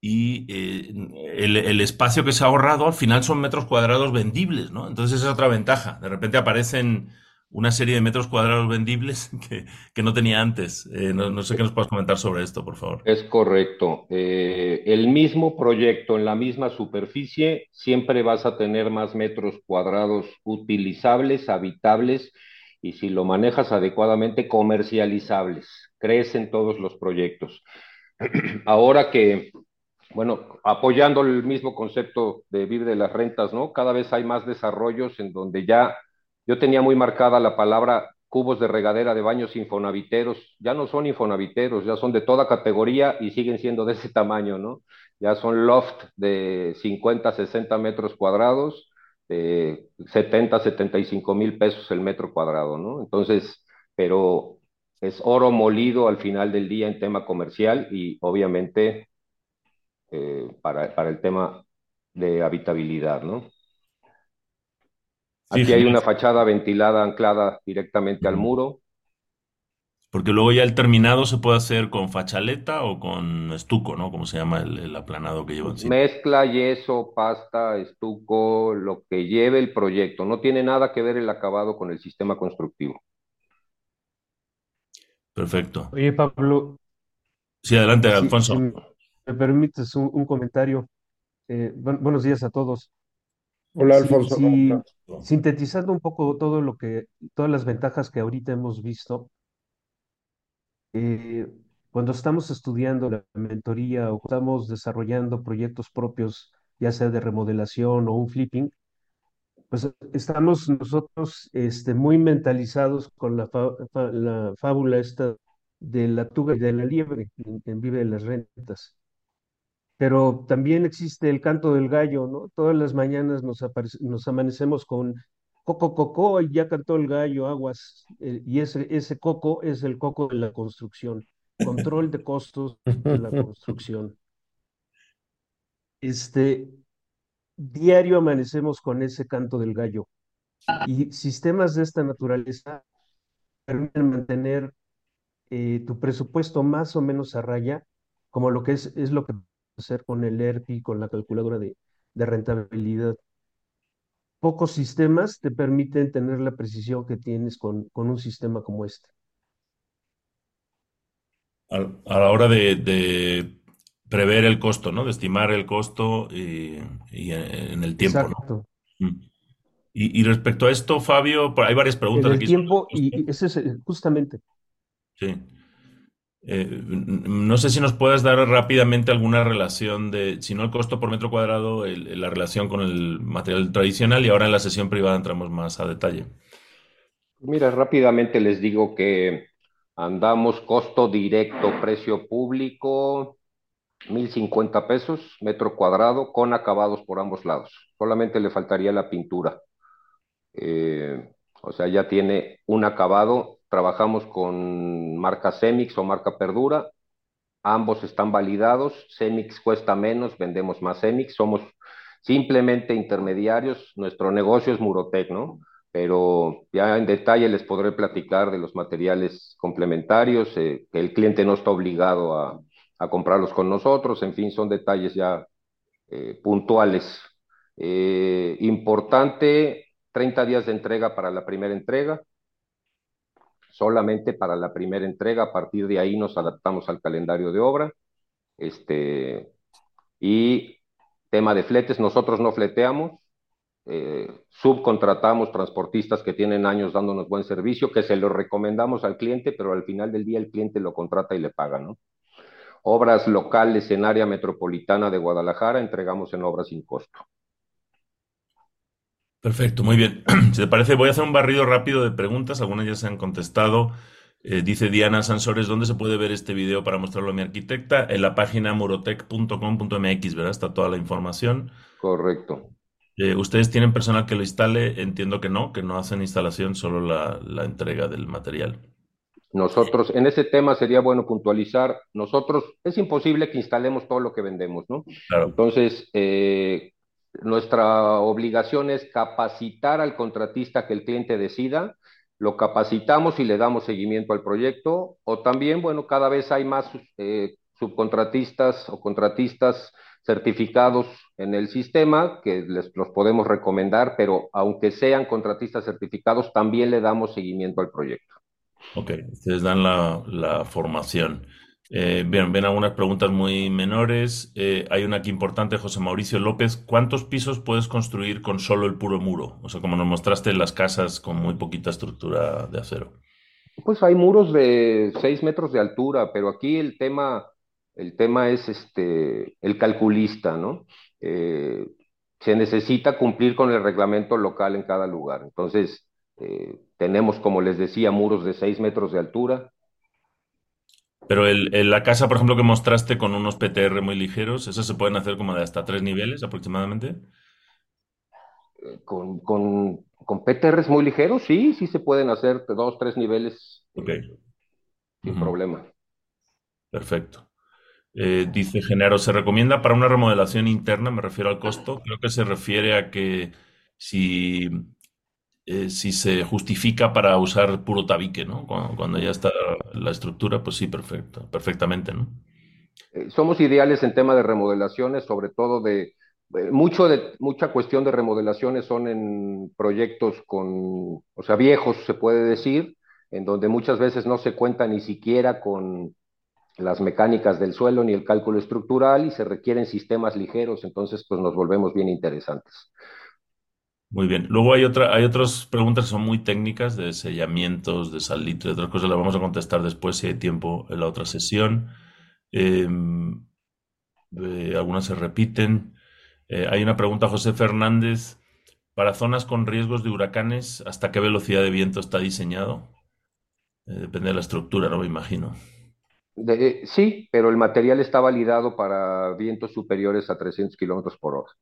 y eh, el, espacio que se ha ahorrado al final son metros cuadrados vendibles, ¿no? Entonces esa es otra ventaja. De repente aparecen una serie de metros cuadrados vendibles (laughs) que, que no tenía antes. Eh, no, no, sé qué nos puedes comentar sobre esto, por favor. Es correcto. Eh, el mismo proyecto en la misma superficie, siempre vas a tener más metros cuadrados utilizables, habitables y si lo manejas adecuadamente, comercializables. Crecen todos los proyectos. (clears throat) Ahora que, bueno, apoyando el mismo concepto de vivir de las rentas, ¿no? Cada vez hay más desarrollos en donde ya yo tenía muy marcada la palabra cubos de regadera de baños infonaviteros. Ya no son infonaviteros, ya son de toda categoría y siguen siendo de ese tamaño, ¿no? Ya son loft de 50, 60 metros cuadrados, de 70, 75 mil pesos el metro cuadrado, ¿no? Entonces, pero es oro molido al final del día en tema comercial y obviamente eh, para, para el tema de habitabilidad, ¿no? Aquí Sí, hay una fachada ventilada anclada directamente al muro. Porque luego ya el terminado se puede hacer con fachaleta o con estuco, ¿no? Como se llama el, el aplanado que lleva encima. Mezcla, yeso, pasta, estuco, lo que lleve el proyecto. No tiene nada que ver el acabado con el sistema constructivo. Perfecto. Oye, Pablo, Sí, adelante, Alfonso. Me permites un, un comentario. Eh, buen- buenos días a todos. Hola Alfonso, ¿cómo si estás? sintetizando un poco todo lo que, todas las ventajas que ahorita hemos visto, eh, cuando estamos estudiando la mentoría o estamos desarrollando proyectos propios, ya sea de remodelación o un flipping, pues estamos nosotros este, muy mentalizados con la, fa- fa- la fábula esta de la tuga y de la liebre en, en Vive de las Rentas. Pero también existe el canto del gallo, ¿no? Todas las mañanas nos, amanecemos con coco, coco, y ya cantó el gallo, aguas. eh, y ese, ese coco es el coco de la construcción, control de costos de la construcción. Este, diario amanecemos con ese canto del gallo. Y sistemas de esta naturaleza permiten mantener eh, tu presupuesto más o menos a raya, como lo que es, es lo que hacer con el ERPI, con la calculadora de, de rentabilidad. Pocos sistemas te permiten tener la precisión que tienes con, con un sistema como este. A, a la hora de, de prever el costo, ¿no? De estimar el costo y, y en, en el tiempo, ¿no? Exacto. Mm. Y, y respecto a esto, Fabio, hay varias En preguntas el aquí tiempo, y, ese es justamente. Sí. Eh, no sé si nos puedes dar rápidamente alguna relación de, si no el costo por metro cuadrado, la relación con el material tradicional y ahora en la sesión privada entramos más a detalle. Mira, rápidamente les digo que andamos costo directo, precio público, 1050 pesos metro cuadrado con acabados por ambos lados. Solamente le faltaría la pintura. Eh, o sea, ya tiene un acabado. Trabajamos con marca Cemix o marca Perdura. Ambos están validados. Cemix cuesta menos, vendemos más Cemix. Somos simplemente intermediarios. Nuestro negocio es Murotec, ¿no? Pero ya en detalle les podré platicar de los materiales complementarios, eh, que el cliente no está obligado a, comprarlos con nosotros. En fin, son detalles ya eh, puntuales. Eh, importante, 30 días de entrega para la primera entrega, solamente para la primera entrega, a partir de ahí nos adaptamos al calendario de obra. Este, y tema de fletes, nosotros no fleteamos, eh, subcontratamos transportistas que tienen años dándonos buen servicio, que se lo recomendamos al cliente, pero al final del día el cliente lo contrata y le paga, ¿no? Obras locales en área metropolitana de Guadalajara, entregamos en obras sin costo. Perfecto, muy bien. (clears throat) Si te parece, voy a hacer un barrido rápido de preguntas. Algunas ya se han contestado. Eh, dice Diana Sansores, ¿dónde se puede ver este video para mostrarlo a mi arquitecta? En la página murotec.com.mx, ¿verdad? Está toda la información. Correcto. Eh, ¿ustedes tienen personal que lo instale? Entiendo que no, que no hacen instalación, solo la, la entrega del material. Nosotros, en ese tema sería bueno puntualizar, nosotros, es imposible que instalemos todo lo que vendemos, ¿no? Claro, Entonces, eh, nuestra obligación es capacitar al contratista que el cliente decida, lo capacitamos y le damos seguimiento al proyecto, o también, bueno, cada vez hay más eh, subcontratistas o contratistas certificados en el sistema que les los podemos recomendar, pero aunque sean contratistas certificados, también le damos seguimiento al proyecto. Ok, ustedes dan la, la formación. Eh, bien, ven algunas preguntas muy menores. Eh, hay una aquí importante, José Mauricio López. ¿Cuántos pisos puedes construir con solo el puro muro? O sea, como nos mostraste las casas con muy poquita estructura de acero. Pues hay muros de 6 metros de altura, pero aquí el tema, el tema es este, el calculista, ¿no? Eh, se necesita cumplir con el reglamento local en cada lugar. Entonces, tenemos, como les decía, muros de 6 metros de altura, pero el, la casa, por ejemplo, que mostraste con unos PTR muy ligeros, ¿esos se pueden hacer como de hasta tres niveles aproximadamente? Con, con, con PTRs muy ligeros, sí, sí se pueden hacer dos, tres niveles Ok. sin problema. Perfecto. Eh, dice Genaro, ¿se recomienda para una remodelación interna? Me refiero al costo. Creo que se refiere a que si eh, si se justifica para usar puro tabique, ¿no? Cuando, ya está la estructura, pues sí, perfecto, perfectamente, ¿no? Eh, somos ideales en tema de remodelaciones, sobre todo de, eh, mucho de, mucha cuestión de remodelaciones son en proyectos con, o sea, viejos, se puede decir, en donde muchas veces no se cuenta ni siquiera con las mecánicas del suelo ni el cálculo estructural y se requieren sistemas ligeros, entonces pues nos volvemos bien interesantes. Muy bien. Luego hay otra, hay otras preguntas que son muy técnicas de sellamientos, de salitre, otras cosas las vamos a contestar después si hay tiempo en la otra sesión. Em, eh, algunas se repiten. Eh, hay una pregunta, José Fernández. Para zonas con riesgos de huracanes, ¿hasta qué velocidad de viento está diseñado? Eh, depende de la estructura, ¿no? Me imagino. sí, pero el material está validado para vientos superiores a 300 kilómetros por hora.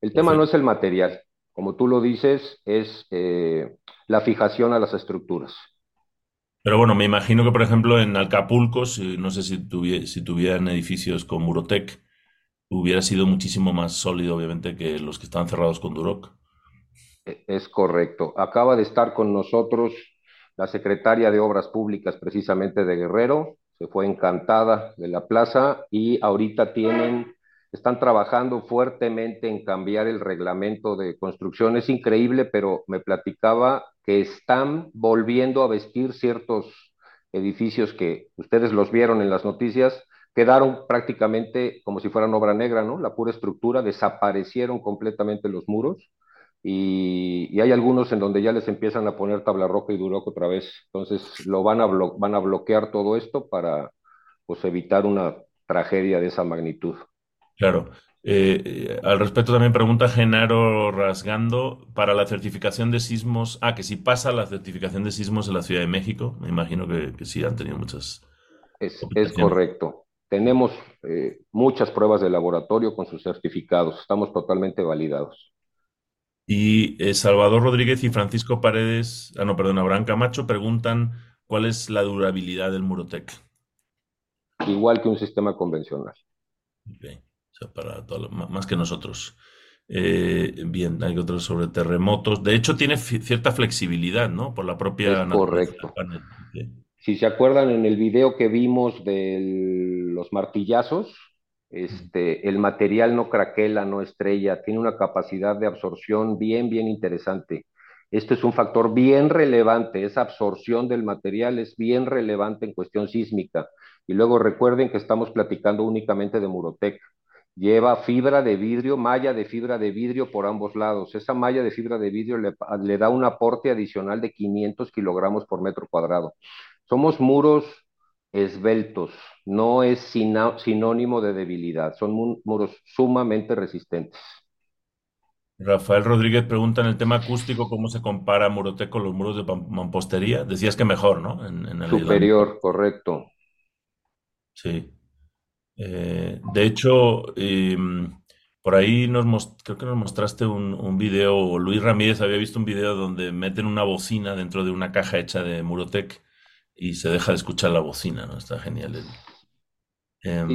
El tema no es el material, como tú lo dices, es eh, la fijación a las estructuras. Pero bueno, me imagino que, por ejemplo, en Acapulco, no sé si, si tuvieran edificios con Murotec, hubiera sido muchísimo más sólido, obviamente, que los que están cerrados con Duroc. E, es correcto. Acaba de estar con nosotros la secretaria de Obras Públicas, precisamente de Guerrero, se fue encantada de la plaza y ahorita tienen están trabajando fuertemente en cambiar el reglamento de construcción. Es increíble, pero me platicaba que están volviendo a vestir ciertos edificios que ustedes los vieron en las noticias, quedaron prácticamente como si fueran obra negra, ¿no? La pura estructura, desaparecieron completamente los muros y, hay algunos en donde ya les empiezan a poner tabla roca y duroc otra vez. Entonces lo van a, van a bloquear todo esto para pues, evitar una tragedia de esa magnitud. Claro. Eh, eh, al respecto también pregunta Genaro Rasgando para la certificación de sismos. Ah, que si pasa la certificación de sismos en la Ciudad de México. Me imagino que, sí han tenido muchas. Es, correcto. Tenemos eh, muchas pruebas de laboratorio con sus certificados. Estamos totalmente validados. Y Salvador Rodríguez y Francisco Paredes, ah, no, perdón, Abraham Camacho preguntan cuál es la durabilidad del Murotec. Igual que un sistema convencional. Okay sea, para más que nosotros. Eh, bien, hay otros sobre terremotos. De hecho, tiene cierta flexibilidad, ¿no? Por la propia es correcto. Si se acuerdan en el video que vimos de los martillazos, este, el material no craquela, no estrella, tiene una capacidad de absorción bien, bien interesante. Esto es un factor bien relevante, esa absorción del material es bien relevante en cuestión sísmica. Y luego recuerden que estamos platicando únicamente de Murotec. Lleva fibra de vidrio, malla de fibra de vidrio por ambos lados. Esa malla de fibra de vidrio le, da un aporte adicional de 500 kilogramos por metro cuadrado. Somos muros esbeltos, no es sinónimo de debilidad, son muros sumamente resistentes. Rafael Rodríguez pregunta en el tema acústico cómo se compara Murotec con los muros de mampostería. Decías que mejor, ¿no? En, Superior, correcto. Sí. Eh, de hecho, em, por ahí nos creo que nos mostraste un, un, video, Luis Ramírez había visto un video donde meten una bocina dentro de una caja hecha de Murotec y se deja de escuchar la bocina, ¿no? Está genial. Em,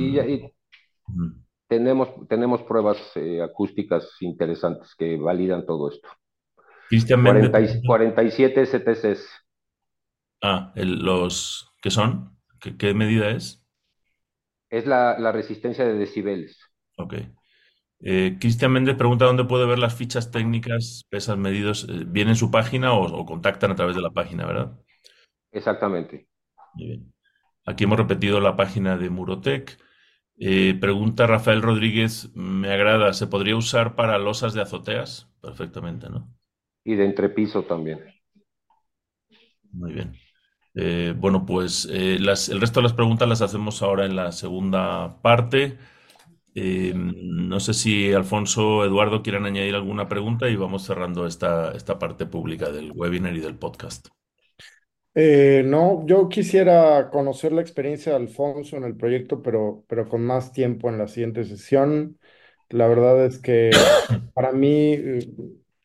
tenemos, tenemos pruebas eh, acústicas interesantes que validan todo esto. Cristian 40 Méndez. y- 47 STCs. Ah, el- los, ¿qué son? ¿Qué, qué medida es? Es la, la resistencia de decibeles. Ok. Eh, Cristian Méndez pregunta dónde puede ver las fichas técnicas, pesas, medidos. Eh, ¿Viene en su página o, o contactan a través de la página, verdad? Exactamente. Muy bien. Aquí hemos repetido la página de Murotec. Eh, pregunta Rafael Rodríguez, me agrada, ¿se podría usar para losas de azoteas? Perfectamente, ¿no? Y de entrepiso también. Muy bien. Eh, bueno, pues eh, el resto de las preguntas las hacemos ahora en la segunda parte. Eh, no sé si Alfonso o Eduardo quieren añadir alguna pregunta y vamos cerrando esta, esta parte pública del webinar y del podcast. No, yo quisiera conocer la experiencia de Alfonso en el proyecto, pero, pero con más tiempo en la siguiente sesión. La verdad es que para mí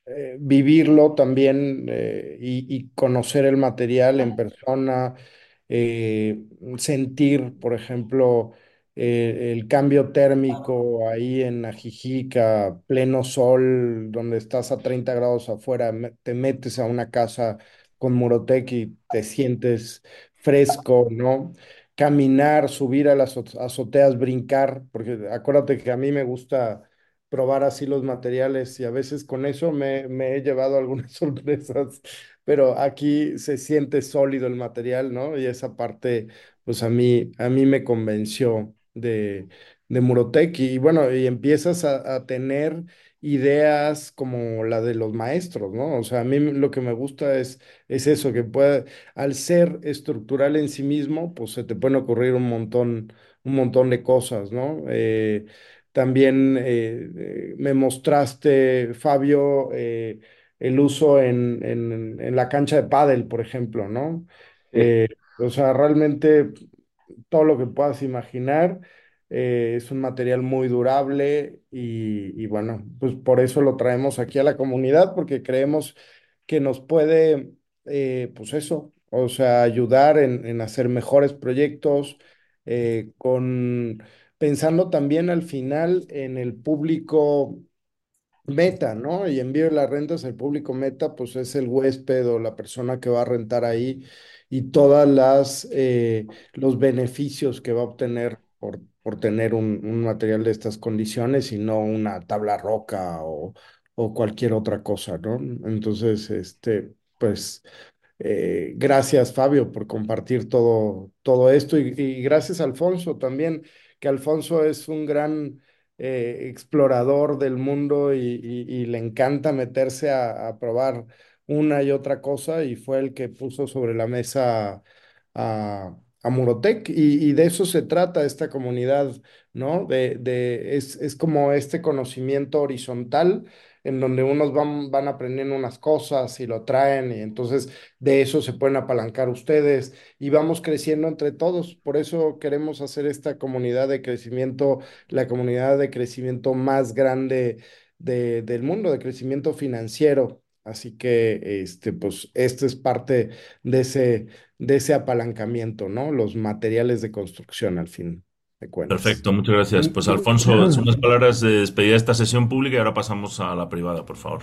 eh, vivirlo también eh, y, y conocer el material en persona, eh, sentir, por ejemplo, el cambio térmico ahí en Ajijica, pleno sol, donde estás a 30 grados afuera, te metes a una casa con Murotec y te sientes fresco, ¿no? Caminar, subir a las azo- azoteas, brincar, porque acuérdate que a mí me gusta probar así los materiales y a veces con eso me, he llevado algunas (laughs) sorpresas, pero aquí se siente sólido el material, ¿no? Y esa parte, pues a mí, a mí me convenció de, de Murotec y bueno, y empiezas a, a tener ideas como la de los maestros, ¿no? O sea, a mí lo que me gusta es, es eso, que puede, al ser estructural en sí mismo, pues se te pueden ocurrir un montón, un montón de cosas, ¿no? Eh, también eh, eh, me mostraste, Fabio, eh, el uso en, en- en la cancha de pádel, por ejemplo, ¿no? Sí. O sea, realmente todo lo que puedas imaginar. eh, es un material muy durable y, y bueno, pues por eso lo traemos aquí a la comunidad, porque creemos que nos puede, eh, pues eso, o sea, ayudar en, en hacer mejores proyectos, eh, con, pensando también al final en el público meta, ¿no? Y en Vive las Rentas, el público meta, pues es el huésped o la persona que va a rentar ahí y todas las eh, los beneficios que va a obtener por, por tener un, un material de estas condiciones y no una tabla roca o, o cualquier otra cosa, ¿no? Entonces, este, pues eh, gracias, Fabio, por compartir todo, todo esto y gracias, Alfonso, también, que Alfonso es un gran eh, explorador del mundo y, le encanta meterse a, a probar una y otra cosa y fue el que puso sobre la mesa a, a Murotec y, y de eso se trata esta comunidad, ¿no? De, de, es, es como este conocimiento horizontal en donde unos van, van aprendiendo unas cosas y lo traen y entonces de eso se pueden apalancar ustedes y vamos creciendo entre todos. Por eso queremos hacer esta comunidad de crecimiento, la comunidad de crecimiento más grande de- del mundo, de crecimiento financiero. Así que, este, pues, este es parte de ese, de ese apalancamiento, ¿no? Los materiales de construcción, al fin. Perfecto, muchas gracias. Pues Alfonso, unas palabras de despedida de esta sesión pública y ahora pasamos a la privada, por favor.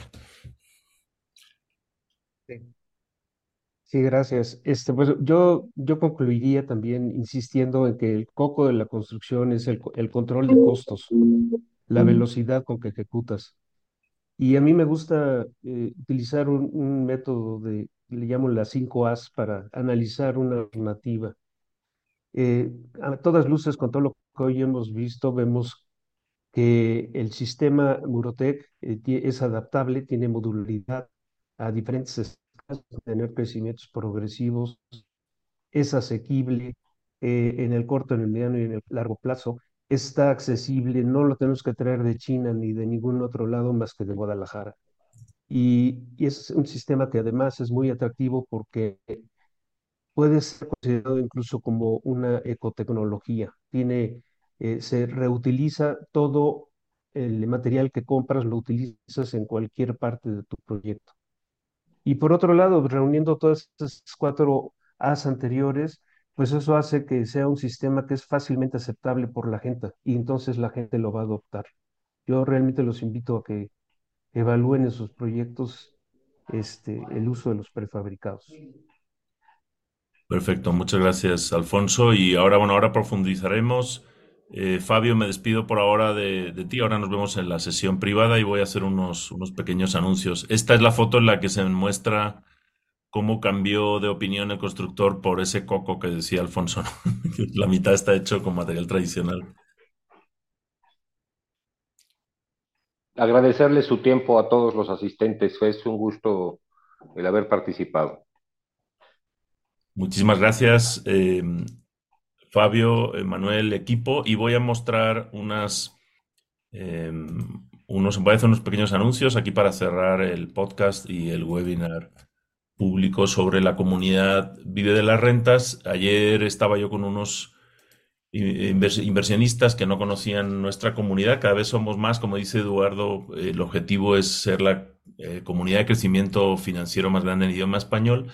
Sí, gracias. Este, pues yo, yo concluiría también insistiendo en que el coco de la construcción es el, el control de costos, la velocidad con que ejecutas. Y a mí me gusta eh, utilizar un, un método de, le llamo las 5 As para analizar una alternativa. Eh, a todas luces, con todo lo que hoy hemos visto, vemos que el sistema Murotec eh, es adaptable, tiene modularidad a diferentes escalas, tener crecimientos progresivos, es asequible eh, en el corto, en el mediano y en el largo plazo, está accesible, no lo tenemos que traer de China ni de ningún otro lado más que de Guadalajara. Y, y es un sistema que además es muy atractivo porque puede ser considerado incluso como una ecotecnología. Tiene, eh, se reutiliza todo el material que compras, lo utilizas en cualquier parte de tu proyecto. Y por otro lado, reuniendo todas estas cuatro As anteriores, pues eso hace que sea un sistema que es fácilmente aceptable por la gente y entonces la gente lo va a adoptar. Yo realmente los invito a que evalúen en sus proyectos este, el uso de los prefabricados. Perfecto, muchas gracias, Alfonso. Y ahora, bueno, ahora profundizaremos. Eh, Fabio, me despido por ahora de, ti. Ahora nos vemos en la sesión privada y voy a hacer unos, unos pequeños anuncios. Esta es la foto en la que se muestra cómo cambió de opinión el constructor por ese coco que decía Alfonso. (laughs) la mitad está hecho con material tradicional. Agradecerle su tiempo a todos los asistentes. Es un gusto el haber participado. Muchísimas gracias, eh, Fabio, Manuel, equipo. Y voy a mostrar eh, unos, voy a unos pequeños anuncios aquí para cerrar el podcast y el webinar público sobre la comunidad Vive de las Rentas. Ayer estaba yo con unos inversionistas que no conocían nuestra comunidad. Cada vez somos más, como dice Eduardo, el objetivo es ser la eh, comunidad de crecimiento financiero más grande en idioma español.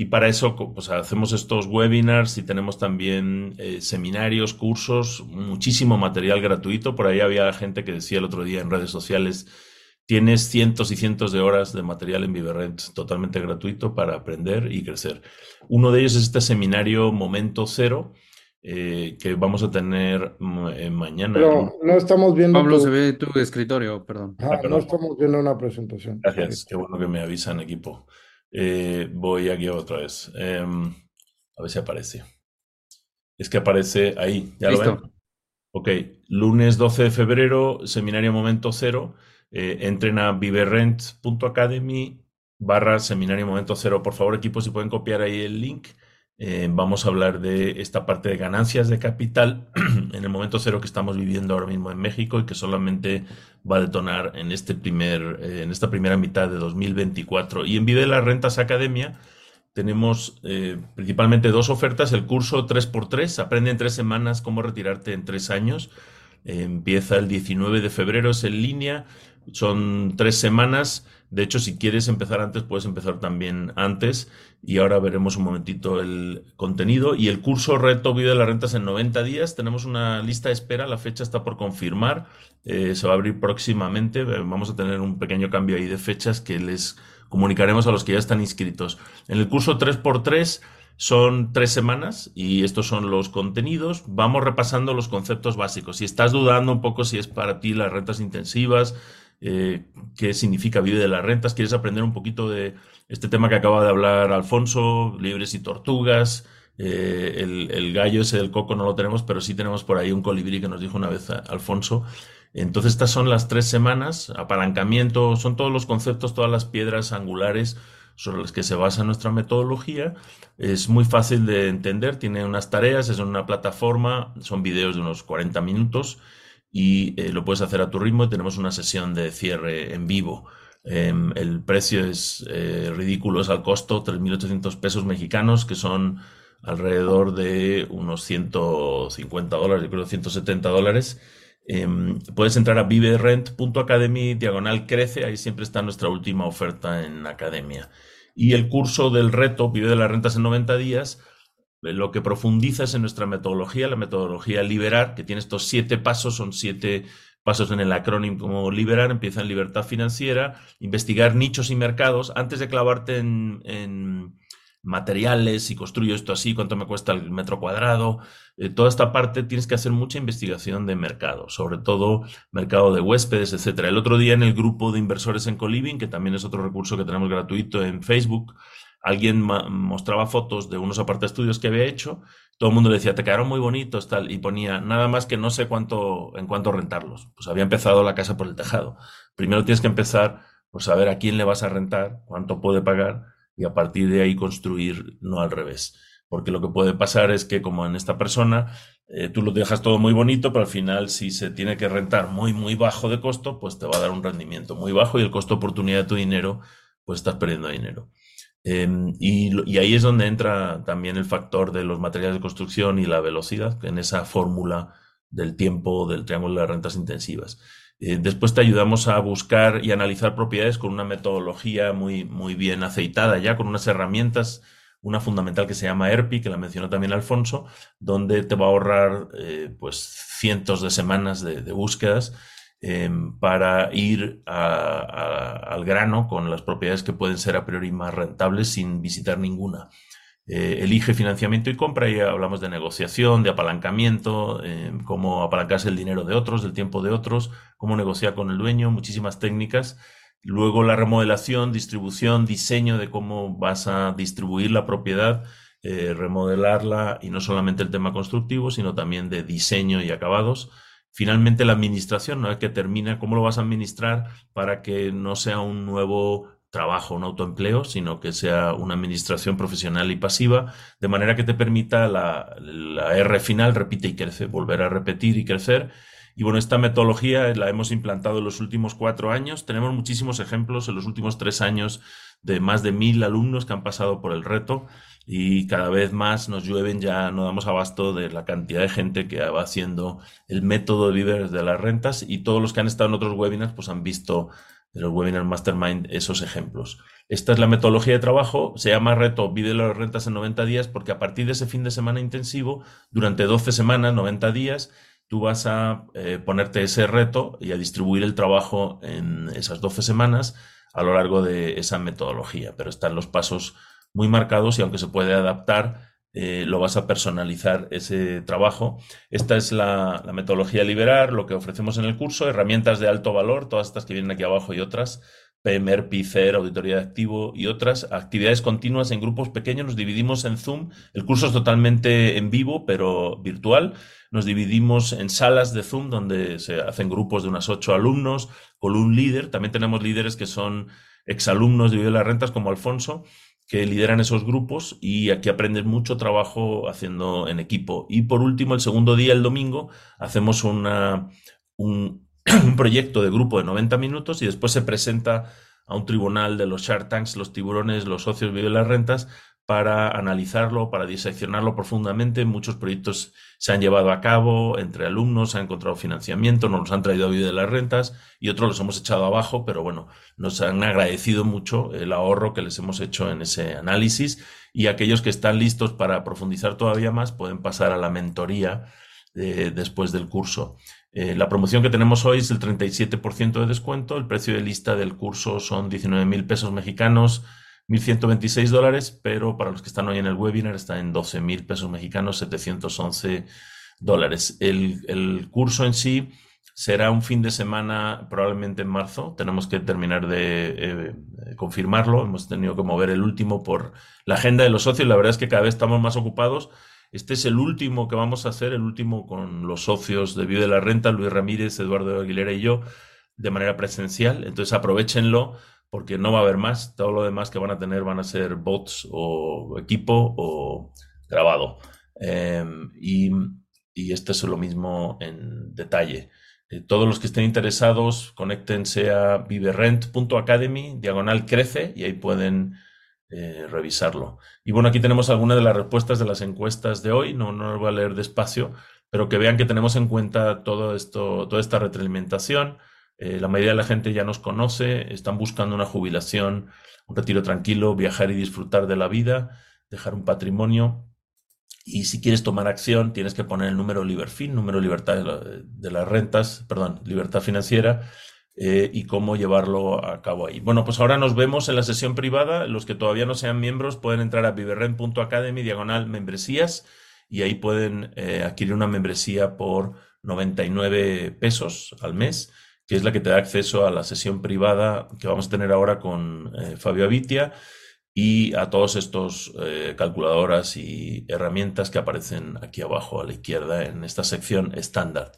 Y para eso pues, hacemos estos webinars y tenemos también eh, seminarios, cursos, muchísimo material gratuito. Por ahí había gente que decía el otro día en redes sociales, tienes cientos y cientos de horas de material en Viverrent totalmente gratuito para aprender y crecer. Uno de ellos es este seminario Momento Cero, eh, que vamos a tener mm, mañana. Pero no estamos viendo. Pablo, tu- se ve tu escritorio, perdón. Ah, no perdón. estamos viendo una presentación. Gracias, qué bueno que me avisan, equipo. Eh, voy aquí otra vez. Em, a ver si aparece. Es que aparece ahí, ¿ya lo ven? Ok, lunes 12 de febrero, seminario Momento Cero. Eh, entren a viverrent.academy barra seminario Momento Cero. Por favor, equipo, si pueden copiar ahí el link. Eh, vamos a hablar de esta parte de ganancias de capital (clears throat) en el momento cero que estamos viviendo ahora mismo en México y que solamente va a detonar en este primer, eh, en esta primera mitad de 2024. Y en Vive las Rentas Academia tenemos eh, principalmente dos ofertas. El curso 3x3, aprende en tres semanas cómo retirarte en tres años. Empieza el 19 de febrero, es en línea. Son tres semanas. De hecho, si quieres empezar antes, puedes empezar también antes. Y ahora veremos un momentito el contenido. Y el curso Reto Vive de las Rentas en 90 días. Tenemos una lista de espera. La fecha está por confirmar. Eh, se va a abrir próximamente. Eh, Vamos a tener un pequeño cambio ahí de fechas que les comunicaremos a los que ya están inscritos. En el curso 3x3 son tres semanas y estos son los contenidos. Vamos repasando los conceptos básicos. Si estás dudando un poco si es para ti las rentas intensivas, eh, qué significa Vive de las Rentas, quieres aprender un poquito de este tema que acaba de hablar Alfonso, libres y tortugas. eh, el, el gallo ese del coco no lo tenemos, pero sí tenemos por ahí un colibrí que nos dijo una vez Alfonso. Entonces estas son las tres semanas, apalancamiento, son todos los conceptos, todas las piedras angulares sobre las que se basa nuestra metodología. Es muy fácil de entender, tiene unas tareas, es una plataforma, son videos de unos 40 minutos y eh, lo puedes hacer a tu ritmo y tenemos una sesión de cierre en vivo. Em, el precio es eh, ridículo, es al costo 3.800 pesos mexicanos, que son alrededor de unos 150 dólares, yo creo 170 dólares. Em, puedes entrar a viverent.academy, diagonal crece, ahí siempre está nuestra última oferta en academia. Y el curso del reto, Vive de las Rentas en 90 días, lo que profundiza es en nuestra metodología, la metodología Liberar, que tiene estos siete pasos, son siete pasos en el acrónimo Liberar, empieza en libertad financiera, investigar nichos y mercados, antes de clavarte en, materiales, si construyo esto así, cuánto me cuesta el metro cuadrado, eh, toda esta parte tienes que hacer mucha investigación de mercado, sobre todo mercado de huéspedes, etcétera. El otro día en el grupo de inversores en Coliving, que también es otro recurso que tenemos gratuito en Facebook, alguien mostraba fotos de unos apartaestudios que había hecho, todo el mundo le decía, te quedaron muy bonitos, tal, y ponía, nada más que no sé cuánto, en cuánto rentarlos. Pues había empezado la casa por el tejado. Primero tienes que empezar, pues a ver a quién le vas a rentar, cuánto puede pagar, y a partir de ahí construir, no al revés. Porque lo que puede pasar es que, como en esta persona, eh, tú lo dejas todo muy bonito, pero al final, si se tiene que rentar muy, muy bajo de costo, pues te va a dar un rendimiento muy bajo y el costo oportunidad de tu dinero, pues estás perdiendo dinero. Eh, y, ahí es donde entra también el factor de los materiales de construcción y la velocidad, en esa fórmula del tiempo del triángulo de rentas intensivas. Eh, después te ayudamos a buscar y analizar propiedades con una metodología muy, muy bien aceitada ya, con unas herramientas una fundamental que se llama ERPI, que la mencionó también Alfonso, donde te va a ahorrar eh, pues cientos de semanas de, búsquedas em, para ir al grano con las propiedades que pueden ser a priori más rentables sin visitar ninguna. Eh, elige financiamiento y compra y hablamos de negociación, de apalancamiento, em, cómo apalancarse el dinero de otros, del tiempo de otros, cómo negociar con el dueño, muchísimas técnicas Luego la remodelación, distribución, diseño de cómo vas a distribuir la propiedad, eh, remodelarla y no solamente el tema constructivo, sino también de diseño y acabados. Finalmente la administración, una vez que termina, cómo lo vas a administrar para que no sea un nuevo trabajo, un autoempleo, sino que sea una administración profesional y pasiva, de manera que te permita la, la R final, repite y crece, volver a repetir y crecer y bueno, esta metodología la hemos implantado en los últimos cuatro años. Tenemos muchísimos ejemplos. En los últimos tres años de más de mil alumnos que han pasado por el reto y cada vez más nos llueven, ya no damos abasto de la cantidad de gente que va haciendo el método de vivir de las rentas y todos los que han estado en otros webinars pues han visto en los webinars Mastermind esos ejemplos. Esta es la metodología de trabajo, se llama reto Vive las rentas en 90 días porque a partir de ese fin de semana intensivo, durante 12 semanas, 90 días, tú vas a eh, ponerte ese reto y a distribuir el trabajo en esas 12 semanas a lo largo de esa metodología, pero están los pasos muy marcados y aunque se puede adaptar, eh, lo vas a personalizar ese trabajo. Esta es la, metodología Liberar, lo que ofrecemos en el curso, herramientas de alto valor, todas estas que vienen aquí abajo y otras, PMR, PICER, auditoría de activo y otras actividades continuas en grupos pequeños. Nos dividimos en Zoom. El curso es totalmente en vivo, pero virtual. Nos dividimos en salas de Zoom donde se hacen grupos de unas ocho alumnos con un líder. También tenemos líderes que son exalumnos de Vive las Rentas como Alfonso que lideran esos grupos y aquí aprendes mucho trabajo haciendo en equipo. Y por último, el segundo día, el domingo, hacemos una, un, (clears throat) proyecto de grupo de 90 minutos y después se presenta a un tribunal de los Shark Tanks, los tiburones, los socios de las rentas, para analizarlo, para diseccionarlo profundamente. Muchos proyectos se han llevado a cabo entre alumnos, se han encontrado financiamiento, nos los han traído a de las rentas y otros los hemos echado abajo, pero bueno, nos han agradecido mucho el ahorro que les hemos hecho en ese análisis y aquellos que están listos para profundizar todavía más pueden pasar a la mentoría eh, después del curso. Eh, la promoción que tenemos hoy es el 37% de descuento. El precio de lista del curso son 19 mil pesos mexicanos, 1.126 dólares, pero para los que están hoy en el webinar está en 12 mil pesos mexicanos, 711 dólares. El, curso en sí será un fin de semana probablemente en marzo. Tenemos que terminar de eh, confirmarlo. Hemos tenido que mover el último por la agenda de los socios. La verdad es que cada vez estamos más ocupados este es el último que vamos a hacer, el último con los socios de Vive de la Renta, Luis Ramírez, Eduardo Aguilera y yo, de manera presencial. Entonces aprovechenlo porque no va a haber más. Todo lo demás que van a tener van a ser bots o equipo o grabado. Em, y, este es lo mismo en detalle. Eh, todos los que estén interesados, conéctense a viverent.academy, diagonal crece, y ahí pueden eh, revisarlo. Y bueno, aquí tenemos algunas de las respuestas de las encuestas de hoy, no, no lo voy a leer despacio, pero que vean que tenemos en cuenta todo esto, toda esta retroalimentación. Eh, la mayoría de la gente ya nos conoce, están buscando una jubilación, un retiro tranquilo, viajar y disfrutar de la vida, dejar un patrimonio. Y si quieres tomar acción, tienes que poner el número LiberFin, número libertad de, de las rentas, perdón, libertad financiera, eh, y cómo llevarlo a cabo ahí. Bueno, pues ahora nos vemos en la sesión privada. Los que todavía no sean miembros pueden entrar a viverrent.academy diagonal membresías y ahí pueden eh, adquirir una membresía por 99 pesos al mes, que es la que te da acceso a la sesión privada que vamos a tener ahora con eh, Fabio Avitia y a todos estos calculadoras y herramientas que aparecen aquí abajo a la izquierda en esta sección estándar.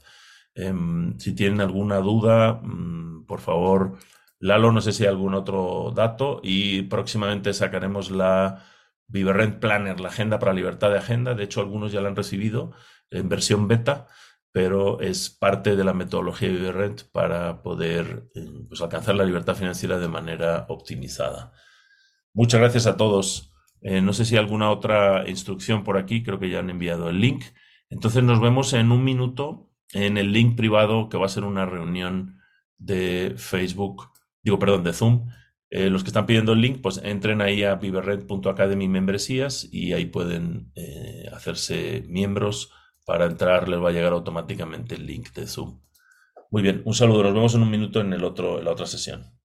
Em, si tienen alguna duda, mm, por favor, Lalo, no sé si hay algún otro dato y próximamente sacaremos la Viverrent Planner, la agenda para libertad de agenda. De hecho, algunos ya la han recibido en versión beta, pero es parte de la metodología de Viverrent para poder eh, pues, alcanzar la libertad financiera de manera optimizada. Muchas gracias a todos. Eh, no sé si hay alguna otra instrucción por aquí, creo que ya han enviado el link. Entonces nos vemos en un minuto en el link privado que va a ser una reunión de Facebook, digo, perdón, de Zoom, Eh, los que están pidiendo el link, pues entren ahí a viverred.academy membresías y ahí pueden hacerse miembros. Para entrar les va a llegar automáticamente el link de Zoom. Muy bien, un saludo. Nos vemos en un minuto en, el otro, en la otra sesión.